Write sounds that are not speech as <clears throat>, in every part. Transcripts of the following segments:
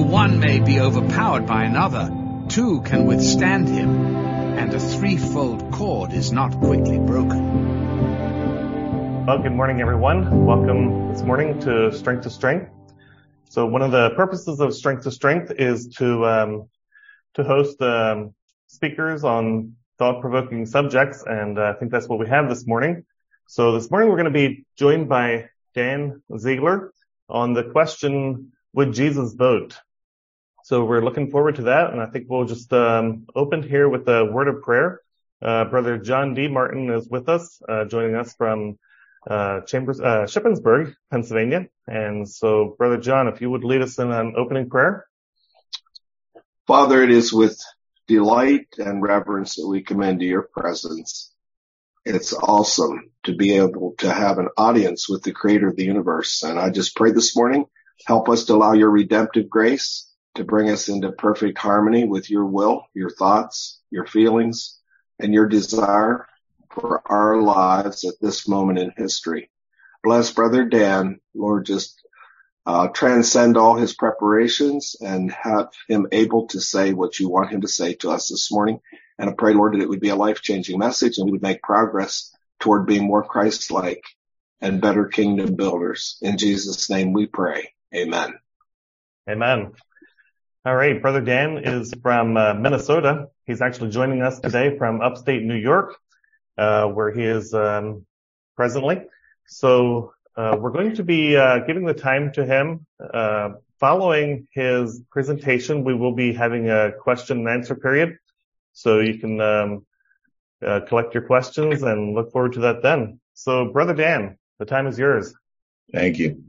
Though one may be overpowered by another, two can withstand him, and a threefold cord is not quickly broken. Well, good morning, everyone. Welcome this morning to Strength to Strength. So one of the purposes of Strength to Strength is to um, to host um, speakers on thought-provoking subjects, and uh, I think that's what we have this morning. So this morning we're going to be joined by Dan Ziegler on the question, would Jesus vote? So we're looking forward to that, and I think we'll just um, open here with a word of prayer. Uh, Brother John D. Martin is with us, uh, joining us from uh, Chambers, uh, Shippensburg, Pennsylvania. And so, Brother John, if you would lead us in an opening prayer. Father, it is with delight and reverence that we come into your presence. It's awesome to be able to have an audience with the creator of the universe. And I just pray this morning, help us to allow your redemptive grace to bring us into perfect harmony with your will, your thoughts, your feelings, and your desire for our lives at this moment in history. Bless Brother Dan, Lord, just uh, transcend all his preparations and have him able to say what you want him to say to us this morning. And I pray, Lord, that it would be a life changing message and we would make progress toward being more Christ like and better kingdom builders. In Jesus' name we pray. Amen. Amen. All right. Brother Dan is from uh, Minnesota. He's actually joining us today from upstate New York, uh, where he is um, presently. So uh, we're going to be uh, giving the time to him. Uh, following his presentation, we will be having a question and answer period. So you can um, uh, collect your questions and look forward to that then. So, Brother Dan, the time is yours. Thank you.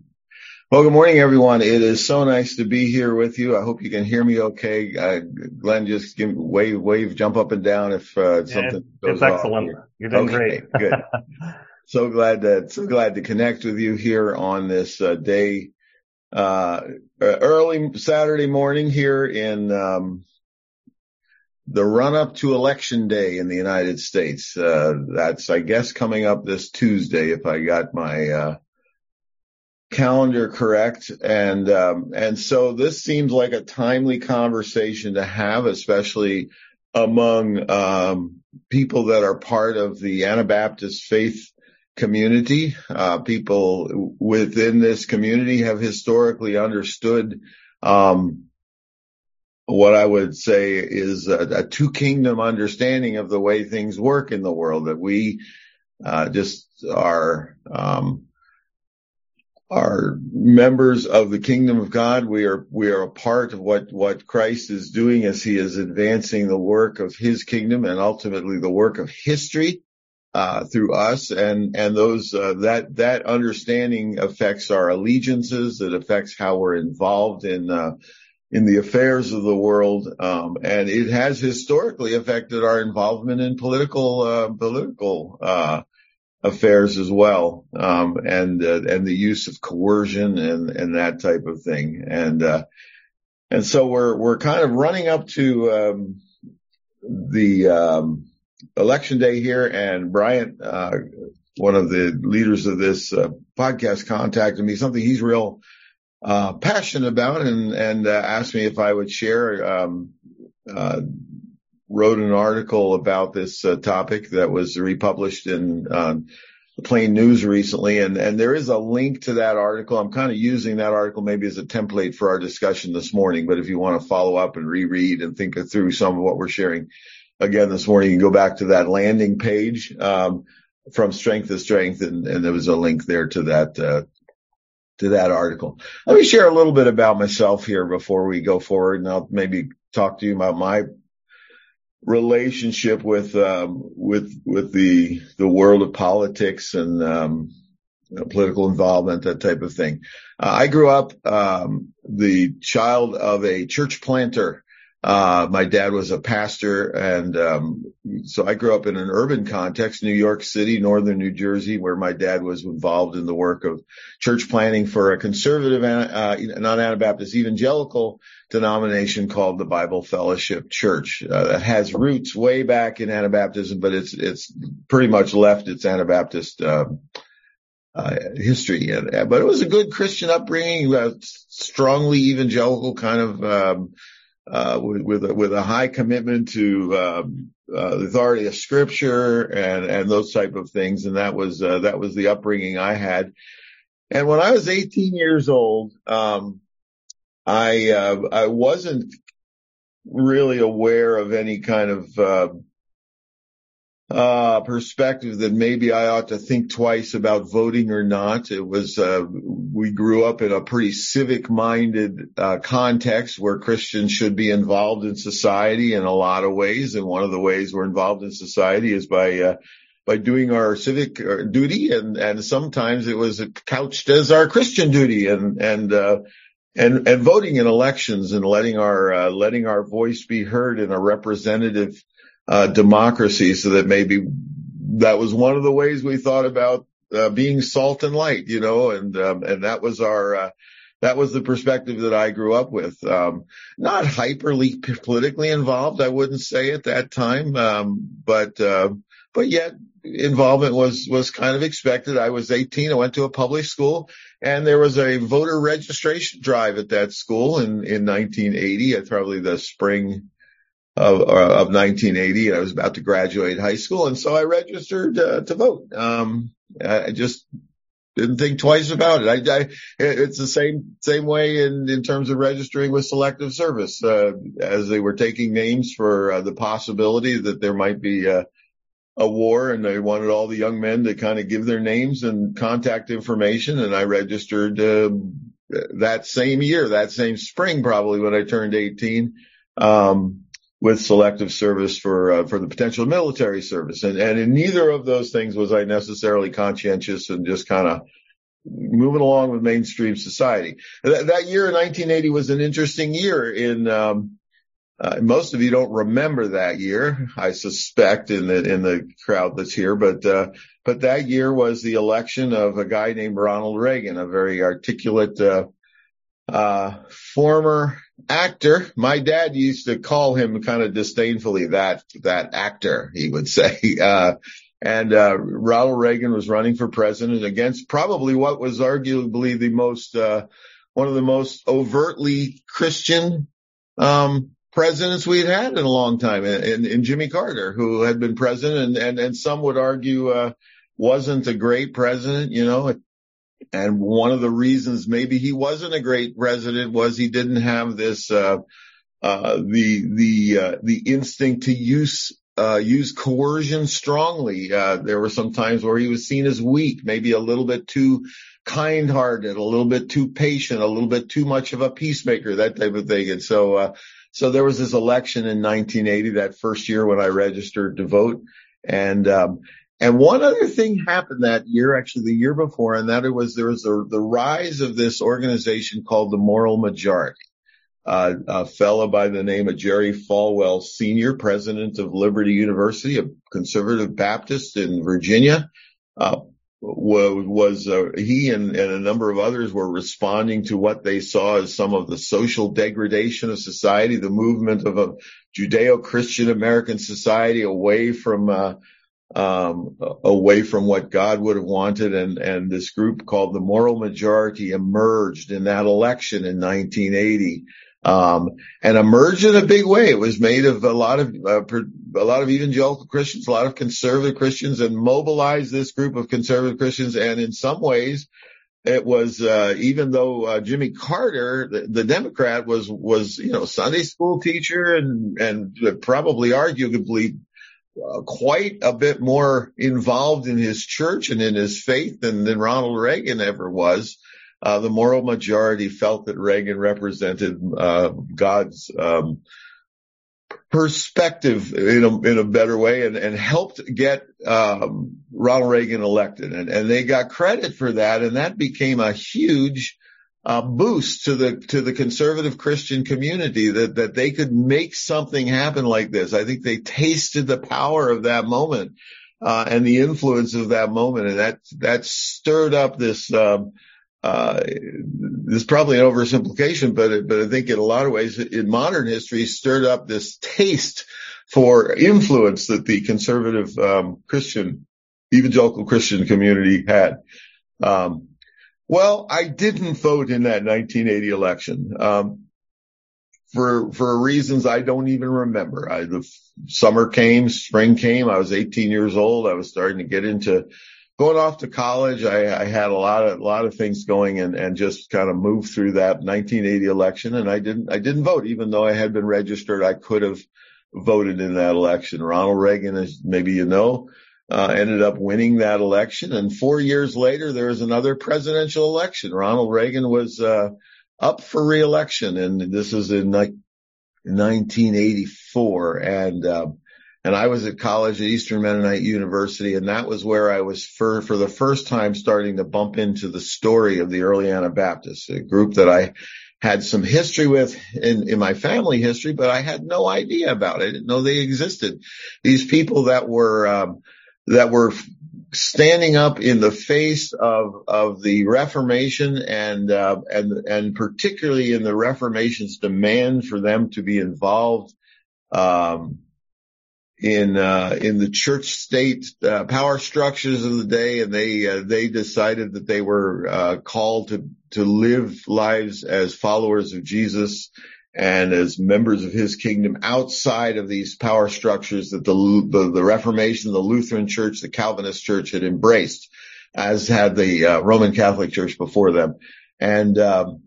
Well, good morning, everyone. It is so nice to be here with you. I hope you can hear me okay. Uh, Glenn, just give wave, wave, jump up and down if uh, something yeah, goes It's excellent. You're doing okay, great. good. <laughs> so glad that so glad to connect with you here on this uh, day, uh, early Saturday morning here in um, the run up to election day in the United States. Uh, that's I guess coming up this Tuesday if I got my uh, calendar correct. And um, and so this seems like a timely conversation to have, especially among um, people that are part of the Anabaptist faith community. Uh, people within this community have historically understood um, what I would say is a, a, two kingdom understanding of the way things work in the world. That we uh, just are um, are members of the kingdom of God. We are we are a part of what what Christ is doing as He is advancing the work of His kingdom and ultimately the work of history uh, through us, and and those uh, that that understanding affects our allegiances. It affects how we're involved in uh, in the affairs of the world, um, and it has historically affected our involvement in political uh, political uh, affairs as well, um, and uh, and the use of coercion and and that type of thing, and and so we're we're kind of running up to um, the um, election day here, and Bryant, uh, one of the leaders of this uh, podcast, contacted me. Something he's real uh, passionate about, and and uh, asked me if I would share. Um, wrote an article about this uh, topic that was republished in the Plain News recently, and and there is a link to that article. I'm kind of using that article maybe as a template for our discussion this morning. But if you want to follow up and reread and think through some of what we're sharing, again this morning, you can go back to that landing page um, from Strength to Strength, and, and, there was a link there to that uh, to that article. Let me share a little bit about myself here before we go forward, and I'll maybe talk to you about my relationship with um, with with the the world of politics and um, political involvement, that type of thing. Uh, I grew up um, the child of a church planter uh, my dad was a pastor and, um, so I grew up in an urban context, New York City, northern New Jersey, where my dad was involved in the work of church planting for a conservative, uh, non-Anabaptist evangelical denomination called the Bible Fellowship Church. Uh, that has roots way back in Anabaptism, but it's, it's pretty much left its Anabaptist, um, uh, history. But it was a good Christian upbringing, uh, strongly evangelical kind of, um, uh, with, with a, with a high commitment to, um, uh, the authority of scripture and, and those type of things. And that was, uh, that was the upbringing I had. And when I was 18 years old, um, I, uh, I wasn't really aware of any kind of, uh, perspective that maybe I ought to think twice about voting or not. It was, uh, we grew up in a pretty civic minded, uh, context where Christians should be involved in society in a lot of ways. And one of the ways we're involved in society is by, uh, by doing our civic uh, duty and, and sometimes it was couched as our Christian duty and, and, uh, and, and voting in elections and letting our, uh, letting our voice be heard in a representative, uh, democracy so that maybe that was one of the ways we thought about, uh, being salt and light, you know, and, um, and that was our, uh, that was the perspective that I grew up with. Um, not hyperly politically involved, I wouldn't say at that time. Um, but, uh, but yet involvement was, was kind of expected. I was 18. I went to a public school and there was a voter registration drive at that school in, in 1980, at probably the spring of, of 1980. I was about to graduate high school. And so I registered uh, to vote. Um, I just didn't think twice about it. I, I, it's the same, same way in, in terms of registering with selective service, uh, as they were taking names for uh, the possibility that there might be, uh, a war and they wanted all the young men to kind of give their names and contact information. And I registered, uh, that same year, that same spring, probably when I turned 18, um, with selective service for, uh, for the potential military service. And, and in neither of those things was I necessarily conscientious and just kind of moving along with mainstream society. That, that year in 1980 was an interesting year in, um, uh, most of you don't remember that year, I suspect, in the in the crowd that's here. But uh, but that year was the election of a guy named Ronald Reagan, a very articulate uh, uh former actor. My dad used to call him kind of disdainfully that that actor. He would <laughs> say. Uh, and uh, Ronald Reagan was running for president against probably what was arguably the most uh, one of the most overtly Christian um, presidents we'd had in a long time and, and, Jimmy Carter, who had been president and, and, and some would argue, uh, wasn't a great president, you know, and one of the reasons maybe he wasn't a great president was he didn't have this, uh, uh, the, the, uh, the instinct to use, uh, use coercion strongly. Uh, there were some times where he was seen as weak, maybe a little bit too kind hearted, a little bit too patient, a little bit too much of a peacemaker, that type of thing. And so, uh, so there was this election in 1980, that first year when I registered to vote. And, um, and one other thing happened that year, actually the year before, and that it was, there was a, the rise of this organization called the Moral Majority. Uh, a fellow by the name of Jerry Falwell Sr., president of Liberty University, a conservative Baptist in Virginia, uh, was uh, he and, and, a number of others were responding to what they saw as some of the social degradation of society, the movement of a Judeo-Christian American society away from uh, um, away from what God would have wanted, and and this group called the Moral Majority emerged in that election in 1980 um, and emerged in a big way. It was made of a lot of uh, a lot of evangelical Christians, a lot of conservative Christians, and mobilized this group of conservative Christians. And in some ways, it was uh, even though uh, Jimmy Carter, the, the, Democrat, was was you know Sunday school teacher and and probably arguably uh, quite a bit more involved in his church and in his faith than than Ronald Reagan ever was uh, the moral majority felt that Reagan represented uh, God's um, perspective in a, in a better way and, and helped get um, Ronald Reagan elected. And, and they got credit for that. And that became a huge uh, boost to the to the conservative Christian community that that they could make something happen like this. I think they tasted the power of that moment uh, and the influence of that moment, and that that stirred up this. Um, uh, this is probably an oversimplification, but but I think in a lot of ways in modern history stirred up this taste for influence that the conservative um, Christian evangelical Christian community had. Um, well, I didn't vote in that 1980 election. Um, for, for reasons I don't even remember. I, the summer came, spring came. I was 18 years old. I was starting to get into going off to college. I, I had a lot of, a lot of things going and, and just kind of moved through that 1980 election. And I didn't, I didn't vote, even though I had been registered. I could have voted in that election. Ronald Reagan, as maybe you know, uh, ended up winning that election. And four years later, there was another presidential election. Ronald Reagan was, uh, up for reelection, and this is in like 1984, and um, and I was at college at Eastern Mennonite University, and that was where I was for for the first time starting to bump into the story of the early Anabaptists, a group that I had some history with in, in my family history, but I had no idea about it. I didn't know they existed. These people that were um, that were standing up in the face of of the Reformation and uh, and and particularly in the Reformation's demand for them to be involved um, in uh, in the church state uh, power structures of the day, and they uh, they decided that they were uh, called to to live lives as followers of Jesus and as members of his kingdom outside of these power structures that the, the, the Reformation, the Lutheran church, the Calvinist church had embraced, as had the uh, Roman Catholic church before them. And, um,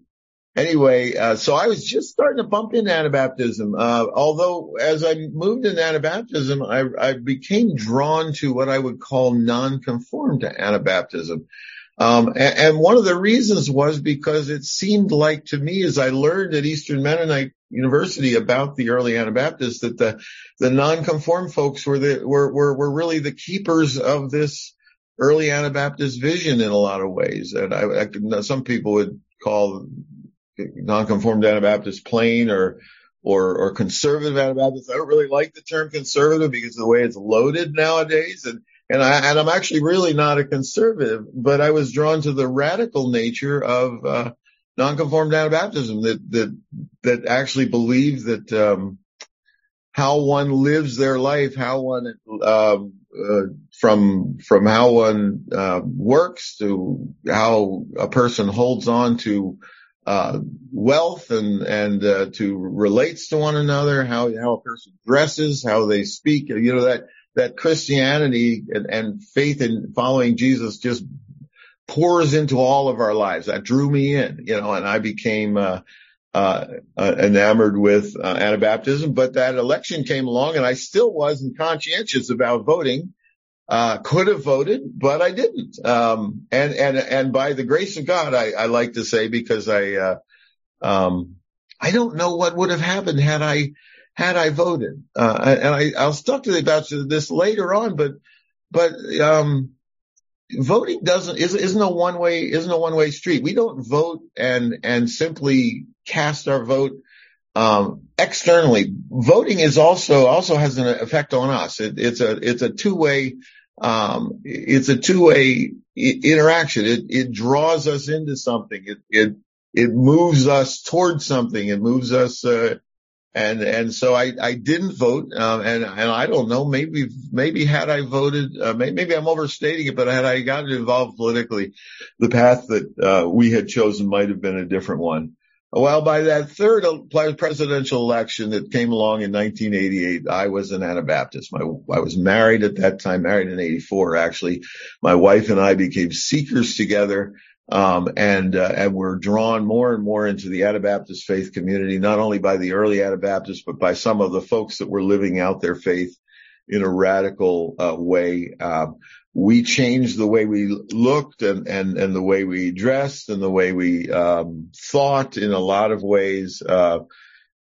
anyway, uh, so I was just starting to bump into Anabaptism. Uh, although as I moved into Anabaptism, I, I became drawn to what I would call non-conform to Anabaptism. Um, and, and, one of the reasons was because it seemed like to me, as I learned at Eastern Mennonite University about the early Anabaptists, that the the nonconform folks were the were were, were really the keepers of this early Anabaptist vision in a lot of ways. And I, I some people would call nonconformed Anabaptist plain or or, or conservative Anabaptists. I don't really like the term conservative because of the way it's loaded nowadays. And and I, and I'm actually really not a conservative, but I was drawn to the radical nature of, uh, nonconformed Anabaptism that, that, that actually believes that, um, how one lives their life, how one, um, uh, from, from how one, uh, works to how a person holds on to, uh, wealth and, and, uh, to relates to one another, how, how a person dresses, how they speak, you know, that, that Christianity and, and faith in following Jesus just pours into all of our lives. That drew me in, you know, and I became, uh, uh, uh, enamored with uh, Anabaptism, but that election came along and I still wasn't conscientious about voting. Uh, could have voted, but I didn't. Um, and, and, and by the grace of God, I, I like to say because I, uh, um, I don't know what would have happened had I had I voted. Uh, and I, I'll talk to you about this later on, but, but, um, voting doesn't, isn't, isn't a one way, isn't a one way street. We don't vote and, and simply cast our vote, um, externally. Voting is also, also has an effect on us. It, it's a, it's a two way, um, it's a two way interaction. It, it draws us into something. It, it, it moves us towards something. It moves us, uh, and and so I I didn't vote, um, and and I don't know maybe maybe had I voted, uh, maybe I'm overstating it, but had I gotten involved politically, the path that uh, we had chosen might have been a different one. Well, by that third presidential election that came along in 1988, I was an Anabaptist. My, I was married at that time, married in 84 actually. My wife and I became seekers together um, and, uh, and we're drawn more and more into the Anabaptist faith community, not only by the early Anabaptists, but by some of the folks that were living out their faith in a radical, uh, way. Um, we changed the way we looked and, and, and the way we dressed and the way we, um, thought in a lot of ways, uh,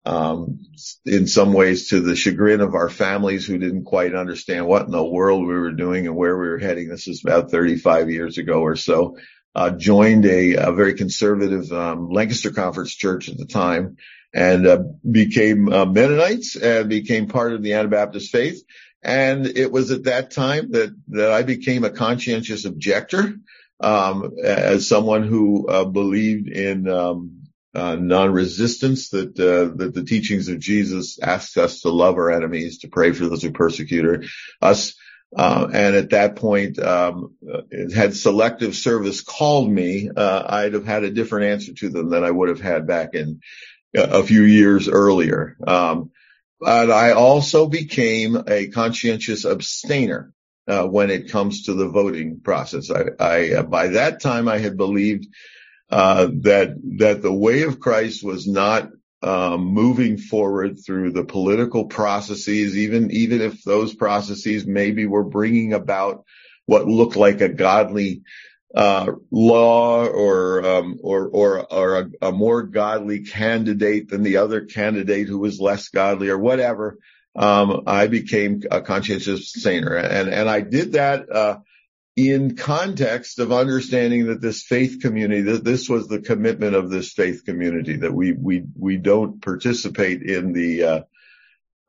um, in some ways to the chagrin of our families who didn't quite understand what in the world we were doing and where we were heading. This is about 35 years ago or so uh, joined a, a, very conservative um, Lancaster Conference church at the time and uh, became uh, Mennonites and became part of the Anabaptist faith. And it was at that time that that I became a conscientious objector um, as someone who uh, believed in um, uh, non-resistance that uh, that the teachings of Jesus asked us to love our enemies, to pray for those who persecute us Uh, and at that point, um, had selective service called me, uh, I'd have had a different answer to them than I would have had back in uh, a few years earlier. Um, but I also became a conscientious abstainer. Uh, when it comes to the voting process, I, I uh, by that time I had believed uh, that that the way of Christ was not um, moving forward through the political processes, even even if those processes maybe were bringing about what looked like a godly uh, law or um, or or, or a, a, more godly candidate than the other candidate who was less godly or whatever. Um, I became a conscientious saner, and and I did that uh, in context of understanding that this faith community, that this was the commitment of this faith community, that we we we don't participate in the uh,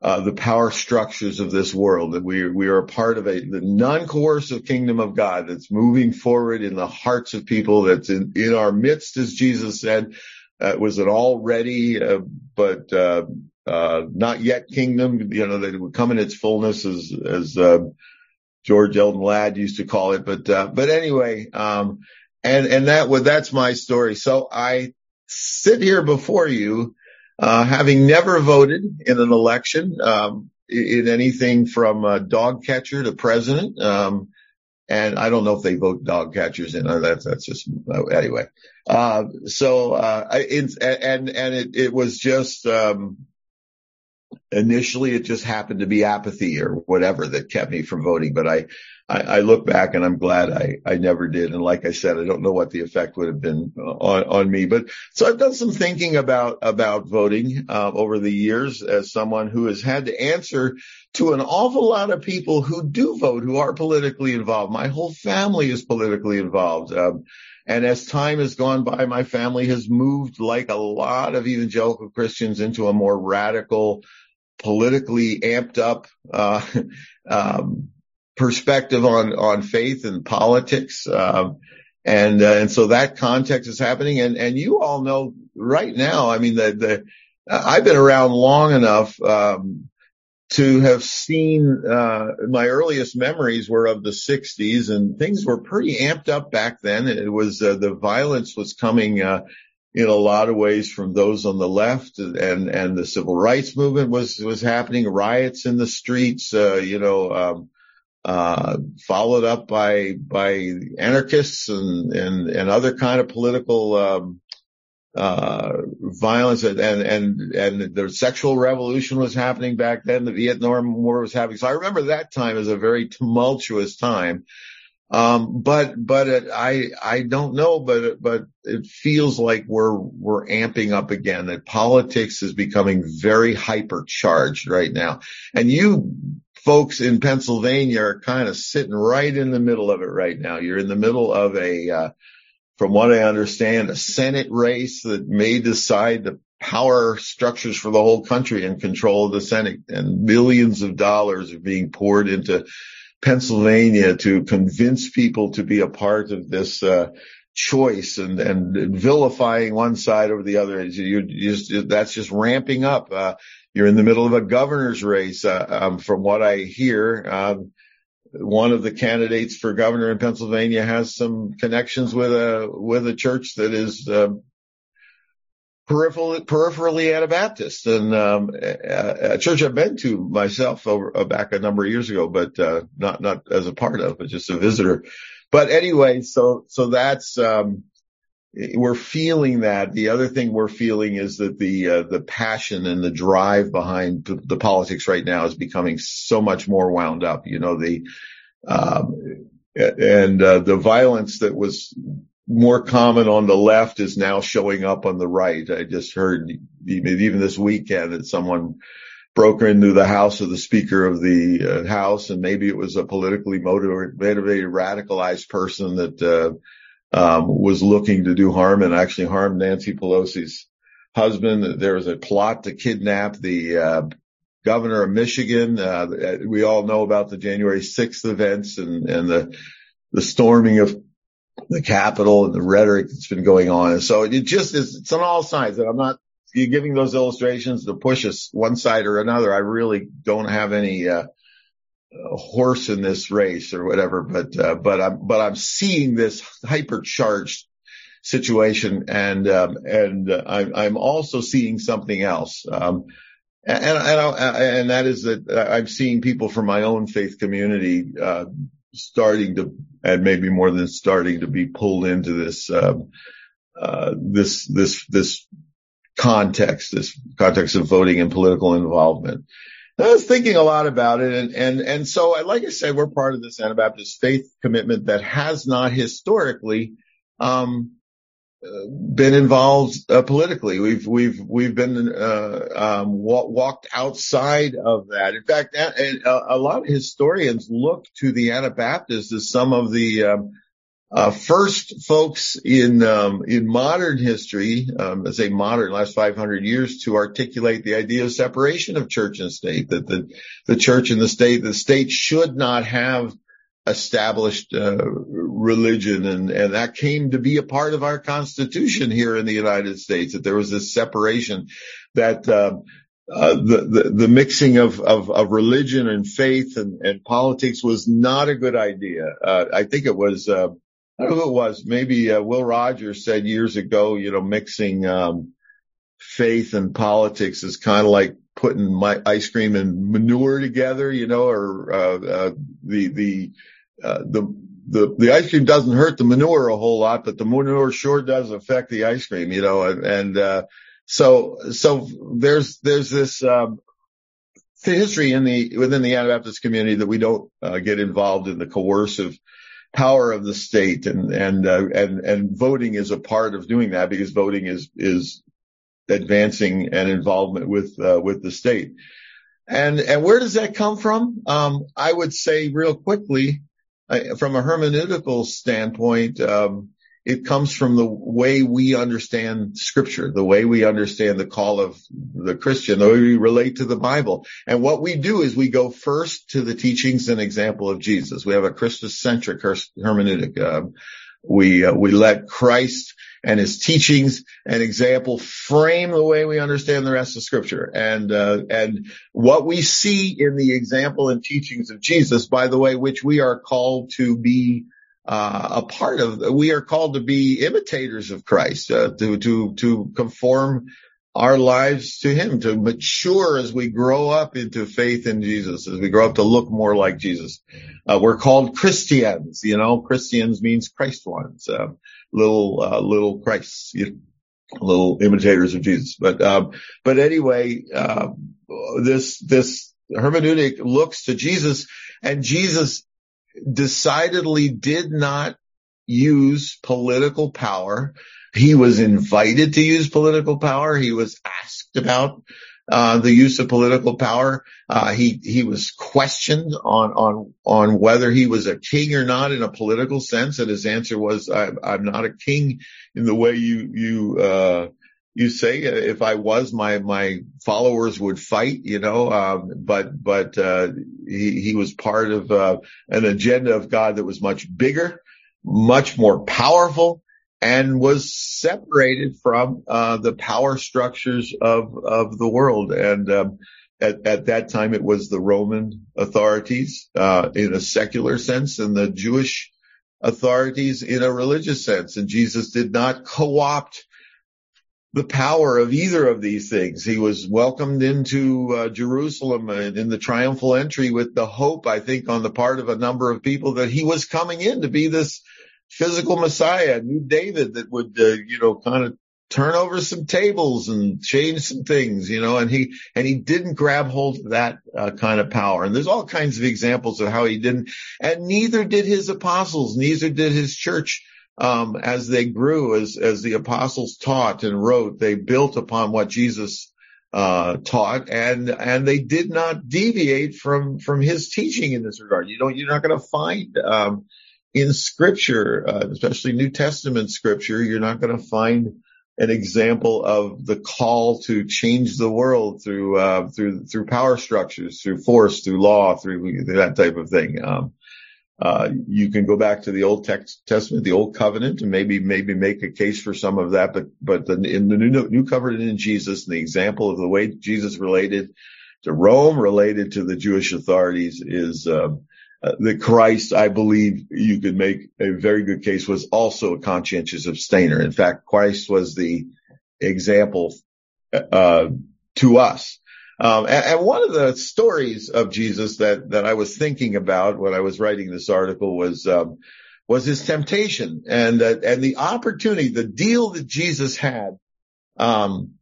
uh, the power structures of this world, that we we are a part of a the non-coercive kingdom of God that's moving forward in the hearts of people, that's in in our midst, as Jesus said. Uh, was an already, uh, but uh, uh, not yet kingdom, you know, that would come in its fullness as as George Eldon Ladd used to call it. But, uh, but anyway, um, and, and that was, that's my story. So I sit here before you, uh, having never voted in an election, um, in anything from a dog catcher to president. Um, and I don't know if they vote dog catchers in. Uh, that's that's just uh, anyway. Uh, so uh, it's and and it it was just um, initially it just happened to be apathy or whatever that kept me from voting. But I, I, I, look back and I'm glad I, I never did. And like I said, I don't know what the effect would have been on, on me, but so I've done some thinking about, about voting, uh, over the years as someone who has had to answer to an awful lot of people who do vote, who are politically involved. My whole family is politically involved. Um, and as time has gone by, my family has moved like a lot of evangelical Christians into a more radical, politically amped up uh, <laughs> um, perspective on on faith and politics. Um, and uh, and so that context is happening. And and you all know right now. I mean, the the I've been around long enough um, to have seen. Uh, my earliest memories were of the '60s, and things were pretty amped up back then. It was uh, the violence was coming uh, in a lot of ways from those on the left and, and the civil rights movement was, was happening, riots in the streets, uh, you know, um, uh, followed up by, by anarchists and, and, and other kind of political, um, uh, violence and, and, and, the sexual revolution was happening back then. The Vietnam War was happening. So I remember that time as a very tumultuous time. Um, but, but it, I, I don't know, but, but it feels like we're, we're amping up again, that politics is becoming very hypercharged right now. And you folks in Pennsylvania are kind of sitting right in the middle of it right now. You're in the middle of a, uh, from what I understand, a Senate race that may decide the power structures for the whole country and control of the Senate and millions of dollars are being poured into Pennsylvania to convince people to be a part of this uh, choice and, and vilifying one side over the other. You just, that's just ramping up. Uh, you're in the middle of a governor's race. Uh, um, from what I hear, um, one of the candidates for governor in Pennsylvania has some connections with a with a church that is uh, peripherally, peripherally Anabaptist and um, a, a, church I've been to myself over uh, back a number of years ago, but uh, not not as a part of, but just a visitor. But anyway, so so that's um, we're feeling that. The other thing we're feeling is that the uh, the passion and the drive behind the, the, politics right now is becoming so much more wound up. You know the um, and uh, the violence that was more common on the left is now showing up on the right. I just heard even this weekend that someone broke into the house of the speaker of the uh, house and maybe it was a politically motivated radicalized person that uh, um, was looking to do harm and actually harmed Nancy Pelosi's husband. There was a plot to kidnap the uh, governor of Michigan. Uh, we all know about the January 6th events and, and the the storming of the Capitol and the rhetoric that's been going on. And so it just is, it's on all sides and I'm not you're giving those illustrations to push us one side or another. I really don't have any, uh, horse in this race or whatever, but, uh, but I'm, but I'm seeing this hypercharged situation and, um, and I'm, I'm also seeing something else. Um, and, and, and that is that I'm seeing people from my own faith community, uh, starting to, and maybe more than starting to be pulled into this, um, uh, this, this, this context, this context of voting and political involvement. I was thinking a lot about it, and and and so, I like I said, we're part of this Anabaptist faith commitment that has not historically um, been involved uh, politically. We've we've we've been uh, um, walked outside of that. In fact, a, a, lot of historians look to the Anabaptists as some of the um, uh, first folks in um, in modern history, um, say modern last 500 years, to articulate the idea of separation of church and state. That the the church and the state, the state should not have established uh, religion, and and that came to be a part of our Constitution here in the United States. That there was this separation, that uh, uh, the, the, the mixing of, of, of religion and faith and, and politics was not a good idea. Uh, I think it was uh, I don't know who it was. Maybe uh, Will Rogers said years ago, you know, mixing um, faith and politics is kind of like putting my ice cream and manure together, you know, or uh, uh, the the uh, the the the ice cream doesn't hurt the manure a whole lot, but the manure sure does affect the ice cream, you know, and, and uh, so so there's there's this um, history in the within the Anabaptist community that we don't uh, get involved in the coercive power of the state and and uh, and and voting is a part of doing that because voting is is advancing an involvement with uh, with the state. And and where does that come from? Um, I would say real quickly, from a hermeneutical standpoint, um, it comes from the way we understand scripture, the way we understand the call of the Christian, the way we relate to the Bible. And what we do is we go first to the teachings and example of Jesus. We have a Christocentric hermeneutic. Um, we, uh, we let Christ and his teachings and example frame the way we understand the rest of scripture. And, uh, and what we see in the example and teachings of Jesus, by the way, which we are called to be uh, a part of. We are called to be imitators of Christ, uh, to to to conform our lives to Him, to mature as we grow up into faith in Jesus, as we grow up to look more like Jesus. Uh, we're called Christians. You know, Christians means Christ ones, uh, little uh, little Christs. You know, little imitators of Jesus. But, um, but anyway, uh, this, this hermeneutic looks to Jesus and Jesus decidedly did not use political power. He was invited to use political power. He was asked about uh, the use of political power. Uh, he he was questioned on on on whether he was a king or not in a political sense, and his answer was, "I'm, I'm not a king in the way you you uh, you say uh, if I was, my my followers would fight, you know. Um, but but uh, he he was part of uh, an agenda of God that was much bigger, much more powerful, and was separated from uh, the power structures of of the world. And um, at at that time, it was the Roman authorities uh, in a secular sense, and the Jewish authorities in a religious sense. And Jesus did not co-opt the power of either of these things. He was welcomed into uh, Jerusalem in the triumphal entry with the hope, I think, on the part of a number of people that he was coming in to be this physical Messiah, new David that would, uh, you know, kind of turn over some tables and change some things, you know, and he, and he didn't grab hold of that uh, kind of power. And there's all kinds of examples of how he didn't, and neither did his apostles, neither did his church um, as they grew, as as the apostles taught and wrote, they built upon what Jesus uh, taught, and and they did not deviate from from his teaching in this regard. You don't, you're not going to find um, in Scripture, uh, especially New Testament Scripture, you're not going to find an example of the call to change the world through uh, through through power structures, through force, through law, through that type of thing. Um, uh, you can go back to the Old Testament, the Old Covenant, and maybe maybe make a case for some of that. But but the, in the new new covenant in Jesus, and the example of the way Jesus related to Rome, related to the Jewish authorities is, um, uh, the Christ, I believe you could make a very good case was also a conscientious abstainer. In fact, Christ was the example, uh, to us. Um, and, and, one of the stories of Jesus that, that I was thinking about when I was writing this article was, um, was his temptation and, uh, and the opportunity, the deal that Jesus had, um,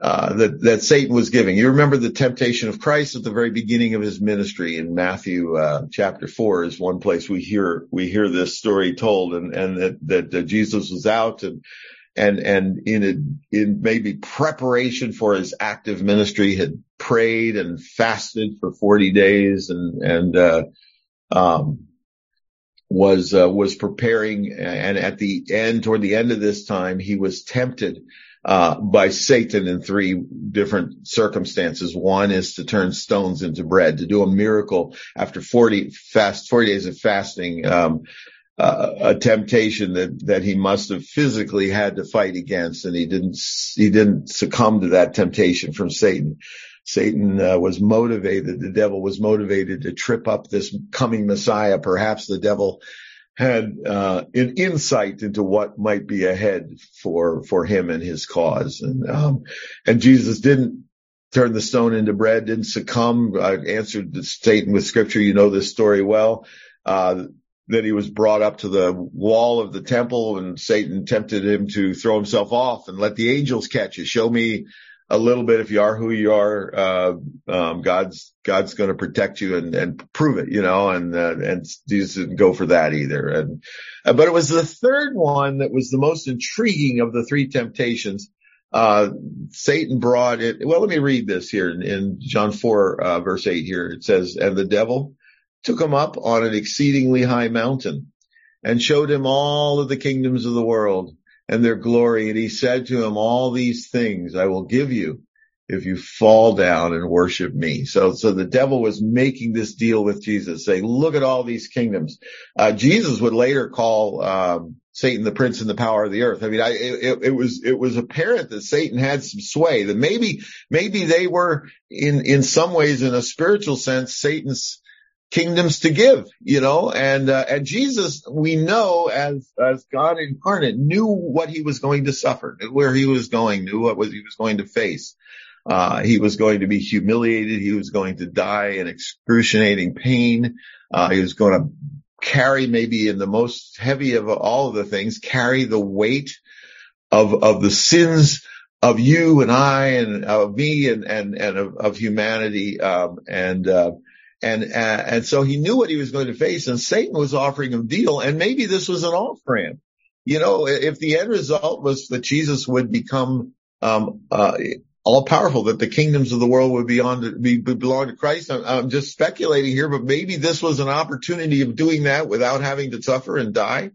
uh, that, that Satan was giving. You remember the temptation of Christ at the very beginning of his ministry in Matthew, uh, chapter four is one place we hear, we hear this story told and, and that, that Jesus was out and, and, and in a, in maybe preparation for his active ministry had prayed and fasted for 40 days and, and, uh, um, was, uh, was preparing and at the end, toward the end of this time, he was tempted uh, by Satan in three different circumstances. One is to turn stones into bread, to do a miracle after 40 fast, 40 days of fasting, um, uh, a temptation that, that he must have physically had to fight against and he didn't, he didn't succumb to that temptation from Satan. Satan uh, was motivated, the devil was motivated to trip up this coming Messiah. Perhaps the devil had uh, an insight into what might be ahead for for him and his cause, and um, and Jesus didn't turn the stone into bread, didn't succumb. I answered Satan with Scripture. You know this story well. Uh, that he was brought up to the wall of the temple, and Satan tempted him to throw himself off and let the angels catch you. Show me a little bit if you are who you are uh, um, god's god's going to protect you and and prove it you know and uh, and jesus didn't go for that either. And uh, but it was the third one that was the most intriguing of the three temptations. Uh, satan brought it well let me read this here in, in john 4 uh, verse 8 here. It says and the devil took him up on an exceedingly high mountain and showed him all of the kingdoms of the world and their glory. And he said to him, all these things I will give you if you fall down and worship me. So, so the devil was making this deal with Jesus, saying, look at all these kingdoms. Uh, Jesus would later call, um, Satan the prince and the power of the earth. I mean, I, it, it, was, it was apparent that Satan had some sway, that maybe, maybe they were in, in some ways, in a spiritual sense, Satan's kingdoms to give, you know, and, uh, and Jesus, we know as, as God incarnate knew what he was going to suffer, knew where he was going, knew what was, he was going to face. Uh, he was going to be humiliated. He was going to die in excruciating pain. Uh, he was going to carry maybe in the most heavy of all of the things, carry the weight of, of the sins of you and I and of me and, and, and of, of humanity. Um, and, uh, and, uh, and so he knew what he was going to face and Satan was offering him a deal. And maybe this was an off ramp. You know, if the end result was that Jesus would become, um, uh, all powerful, that the kingdoms of the world would be on to be, belong to Christ. I'm, I'm, just speculating here, but maybe this was an opportunity of doing that without having to suffer and die.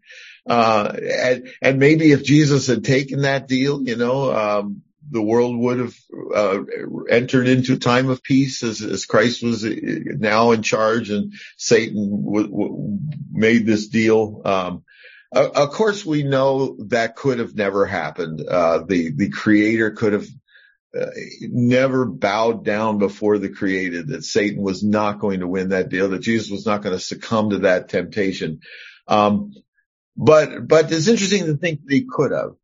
Uh, and, and maybe if Jesus had taken that deal, you know, um, the world would have uh, entered into a time of peace as, as, Christ was uh, now in charge and Satan w- w- made this deal. Um, of course, we know that could have never happened. Uh, the the Creator could have uh, never bowed down before the Created. That Satan was not going to win that deal. That Jesus was not going to succumb to that temptation. Um, but but it's interesting to think that he could have.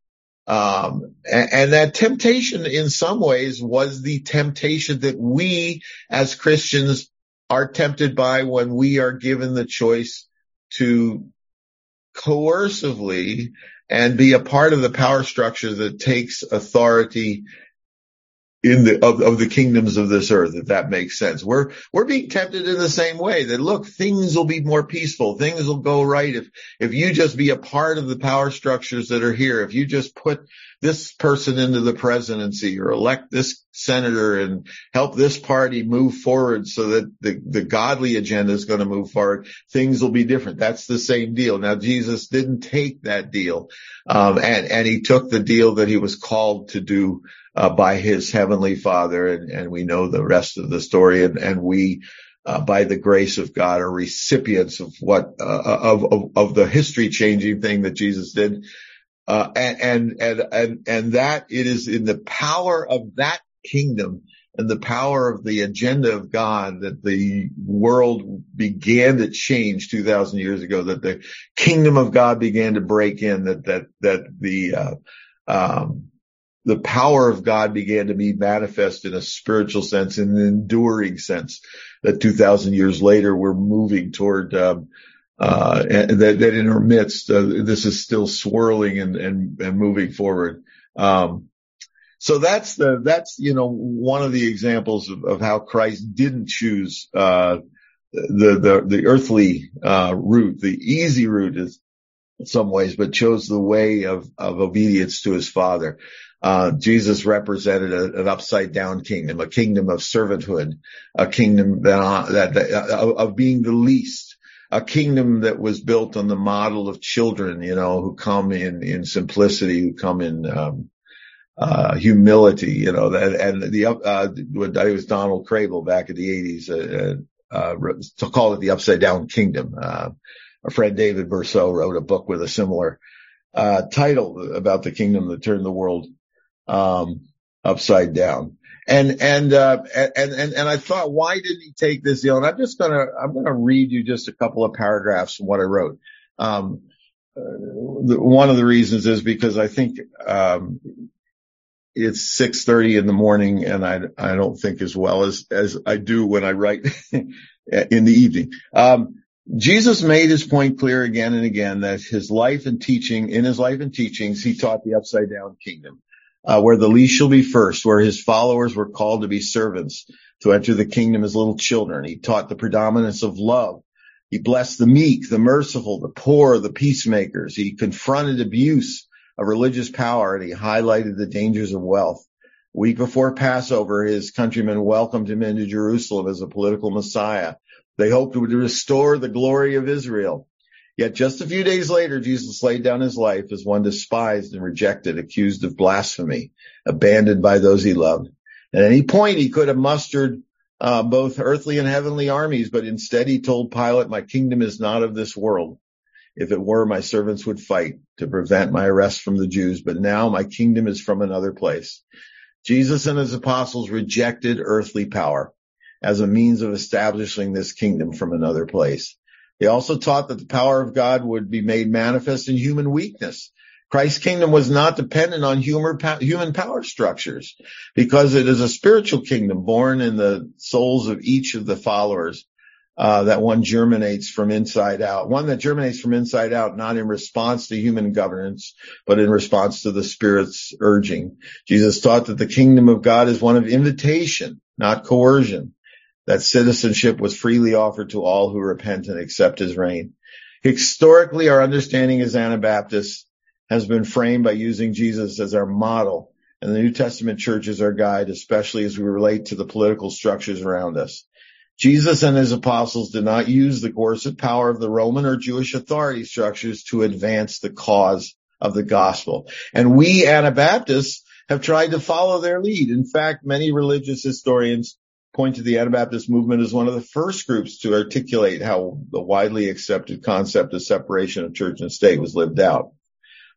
Um, and, and, that temptation in some ways was the temptation that we as Christians are tempted by when we are given the choice to coercively and be a part of the power structure that takes authority in the of, of the kingdoms of this earth, if that makes sense. We're we're being tempted in the same way that look, things will be more peaceful, things will go right if if you just be a part of the power structures that are here, if you just put this person into the presidency or elect this senator and help this party move forward so that the, the godly agenda is going to move forward, things will be different. That's the same deal. Now Jesus didn't take that deal. Um, and, and he took the deal that he was called to do uh, by his heavenly father. And, and we know the rest of the story and, and we, uh, by the grace of God are recipients of what, uh, of, of, of the history changing thing that Jesus did. Uh, and, and, and, and, and that it is in the power of that kingdom and the power of the agenda of God that the world began to change 2000 years ago, that the kingdom of God began to break in, that, that, that the, uh, um, the power of God began to be manifest in a spiritual sense, in an enduring sense, that 2000 years later we're moving toward, um, uh, that, that in our midst, uh, this is still swirling and, and, and moving forward. Um, so that's the, that's, you know, one of the examples of, of how Christ didn't choose, uh, the, the, the earthly, uh, route, the easy route some ways, but chose the way of, of obedience to his father. Uh, Jesus represented a, an upside down kingdom, a kingdom of servanthood, a kingdom that, uh, that, that uh, of being the least, a kingdom that was built on the model of children, you know, who come in, in simplicity, who come in, um, uh, humility, you know, that, and the, uh, it was Donald Kraybill back in the eighties, uh, uh, to call it the upside down kingdom. Our friend David Bercot wrote a book with a similar, uh, title about the kingdom that turned the world, um, upside down. And, and, uh, and, and, and I thought, why didn't he take this deal? And I'm just gonna, I'm gonna read you just a couple of paragraphs from what I wrote. Um, uh, one of the reasons is because I think, um, it's 6.30 in the morning and I, I don't think as well as, as I do when I write <laughs> in the evening. Um, Jesus made his point clear again and again that his life and teaching, in his life and teachings, he taught the upside down kingdom, uh, where the least shall be first, where his followers were called to be servants, to enter the kingdom as little children. He taught the predominance of love. He blessed the meek, the merciful, the poor, the peacemakers. He confronted abuse of religious power and he highlighted the dangers of wealth. A week before Passover, his countrymen welcomed him into Jerusalem as a political messiah. They hoped would restore the glory of Israel. Yet just a few days later, Jesus laid down his life as one despised and rejected, accused of blasphemy, abandoned by those he loved. At any point, he could have mustered uh, both earthly and heavenly armies, but instead he told Pilate, my kingdom is not of this world. If it were, my servants would fight to prevent my arrest from the Jews, but now my kingdom is from another place. Jesus and his apostles rejected earthly power as a means of establishing this kingdom from another place. They also taught that the power of God would be made manifest in human weakness. Christ's kingdom was not dependent on human power structures because it is a spiritual kingdom born in the souls of each of the followers uh, that one germinates from inside out. One that germinates from inside out, not in response to human governance, but in response to the Spirit's urging. Jesus taught that the kingdom of God is one of invitation, not coercion. That citizenship was freely offered to all who repent and accept his reign. Historically, our understanding as Anabaptists has been framed by using Jesus as our model and the New Testament church as our guide, especially as we relate to the political structures around us. Jesus and his apostles did not use the coercive power of the Roman or Jewish authority structures to advance the cause of the gospel. And we Anabaptists have tried to follow their lead. In fact, many religious historians point to the Anabaptist movement as one of the first groups to articulate how the widely accepted concept of separation of church and state was lived out.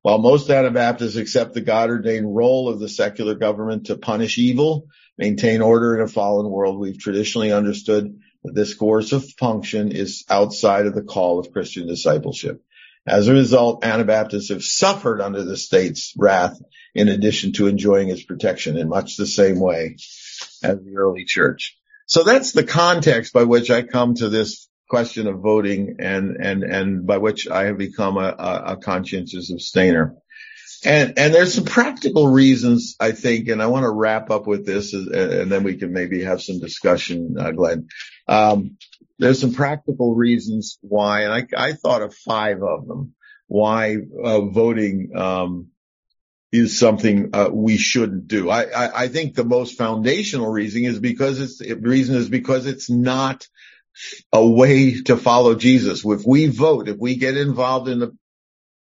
While most Anabaptists accept the God ordained role of the secular government to punish evil, maintain order in a fallen world, we've traditionally understood that this course of function is outside of the call of Christian discipleship. As a result, Anabaptists have suffered under the state's wrath in addition to enjoying its protection in much the same way as the early church. So that's the context by which I come to this question of voting and, and, and by which I have become a, a, conscientious abstainer. And, and there's some practical reasons, I think, and I want to wrap up with this and then we can maybe have some discussion, uh, Glenn. Um, there's some practical reasons why, and I, I thought of five of them, why uh, voting, um, is something uh, we shouldn't do. I, I, I, think the most foundational reason is because it's reason is because it's not a way to follow Jesus. If we vote, if we get involved in the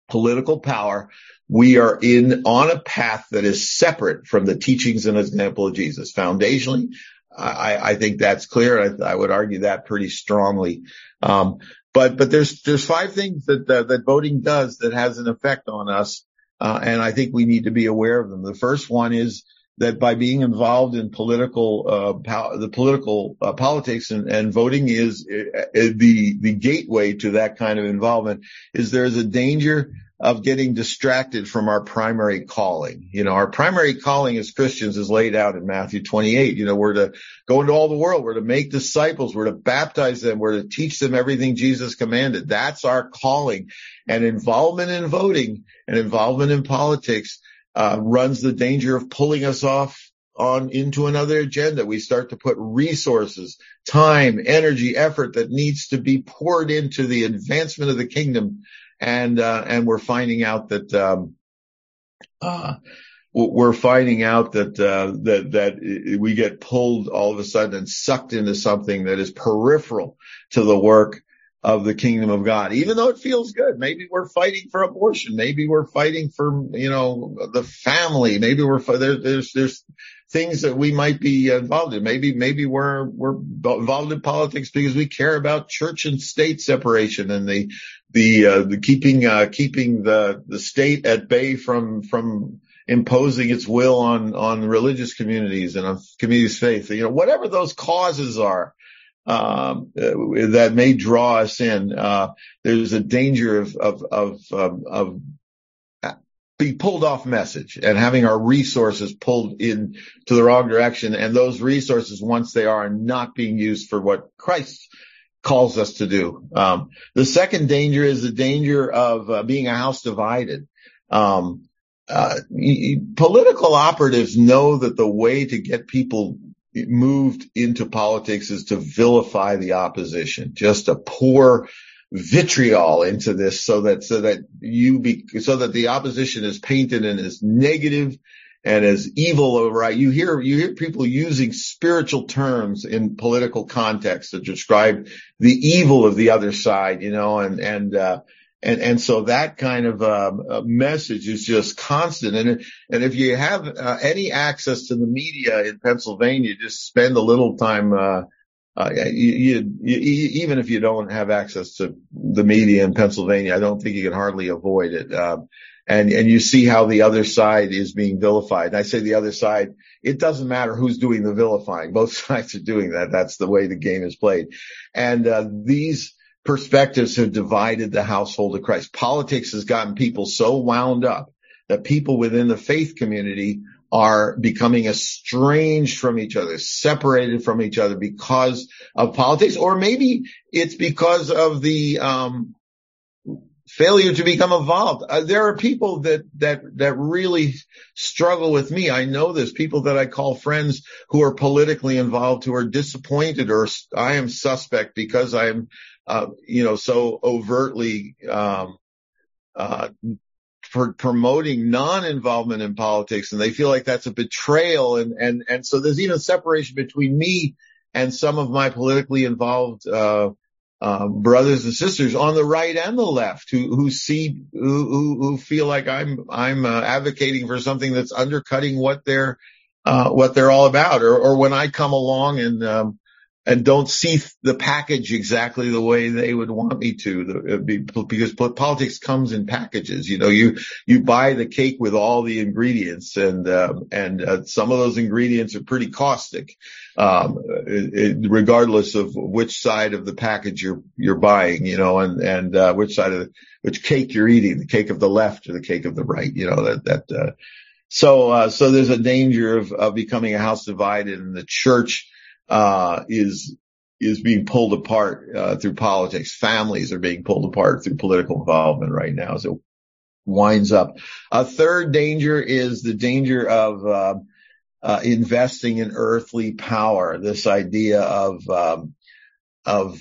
political power, we are in on a path that is separate from the teachings and example of Jesus. Foundationally, I, I think that's clear. I, I, would argue that pretty strongly. Um, but but there's there's five things that, that that voting does that has an effect on us, uh, and I think we need to be aware of them. The first one is that by being involved in political, uh, the political uh, politics and, and, voting is uh, the the gateway to that kind of involvement. Is there's a danger of getting distracted from our primary calling. You know, our primary calling as Christians is laid out in Matthew 28. You know, we're to go into all the world. We're to make disciples. We're to baptize them. We're to teach them everything Jesus commanded. That's our calling. And involvement in voting and involvement in politics uh, runs the danger of pulling us off on into another agenda. We start to put resources, time, energy, effort that needs to be poured into the advancement of the kingdom and uh, and we're finding out that um, uh, we're finding out that uh, that that we get pulled all of a sudden and sucked into something that is peripheral to the work of the kingdom of God, even though it feels good. Maybe we're fighting for abortion. Maybe we're fighting for, you know, the family. Maybe we're, there, there's, there's things that we might be involved in. Maybe, maybe we're, we're involved in politics because we care about church and state separation and the, the, uh, the keeping, uh, keeping the, the state at bay from, from imposing its will on, on religious communities and on communities' faith. You know, whatever those causes are, um, that may draw us in. Uh, there's a danger of of of, um, of be pulled off message and having our resources pulled in to the wrong direction. And those resources, once they are, not being used for what Christ calls us to do. Um, the second danger is the danger of uh, being a house divided. Um, uh, political operatives know that the way to get people moved into politics is to vilify the opposition, just to pour vitriol into this so that, so that you be, so that the opposition is painted in as negative and as evil, right? You hear, you hear people using spiritual terms in political context to describe the evil of the other side, you know, and, and, uh, and and so that kind of uh, message is just constant. And and if you have uh, any access to the media in Pennsylvania, just spend a little time. Uh, uh you, you, you, even if you don't have access to the media in Pennsylvania, I don't think you can hardly avoid it. Um, and and you see how the other side is being vilified. And I say the other side, it doesn't matter who's doing the vilifying. Both <laughs> sides are doing that. That's the way the game is played. And uh, these perspectives have divided the household of Christ. Politics has gotten people so wound up that people within the faith community are becoming estranged from each other, separated from each other because of politics, or maybe it's because of the um, failure to become involved. Uh, there are people that that that really struggle with me. I know this people that I call friends who are politically involved who are disappointed or I am suspect because I am uh, you know, so overtly, um, uh, promoting non-involvement in politics and they feel like that's a betrayal and, and, and so there's even separation between me and some of my politically involved, uh, uh, brothers and sisters on the right and the left who, who see, who, who feel like I'm, I'm, uh, advocating for something that's undercutting what they're, uh, what they're all about. Or, or when I come along and, um, and don't see the package exactly the way they would want me to because politics comes in packages you know you you buy the cake with all the ingredients and uh, and uh, some of those ingredients are pretty caustic um, it, it, regardless of which side of the package you're you're buying you know and and uh, which side of the, which cake you're eating the cake of the left or the cake of the right you know that that uh, so uh, so there's a danger of of becoming a house divided and the church uh, is is being pulled apart uh, through politics. Families are being pulled apart through political involvement right now So winds up. A third danger is the danger of uh, investing in earthly power. This idea of um, of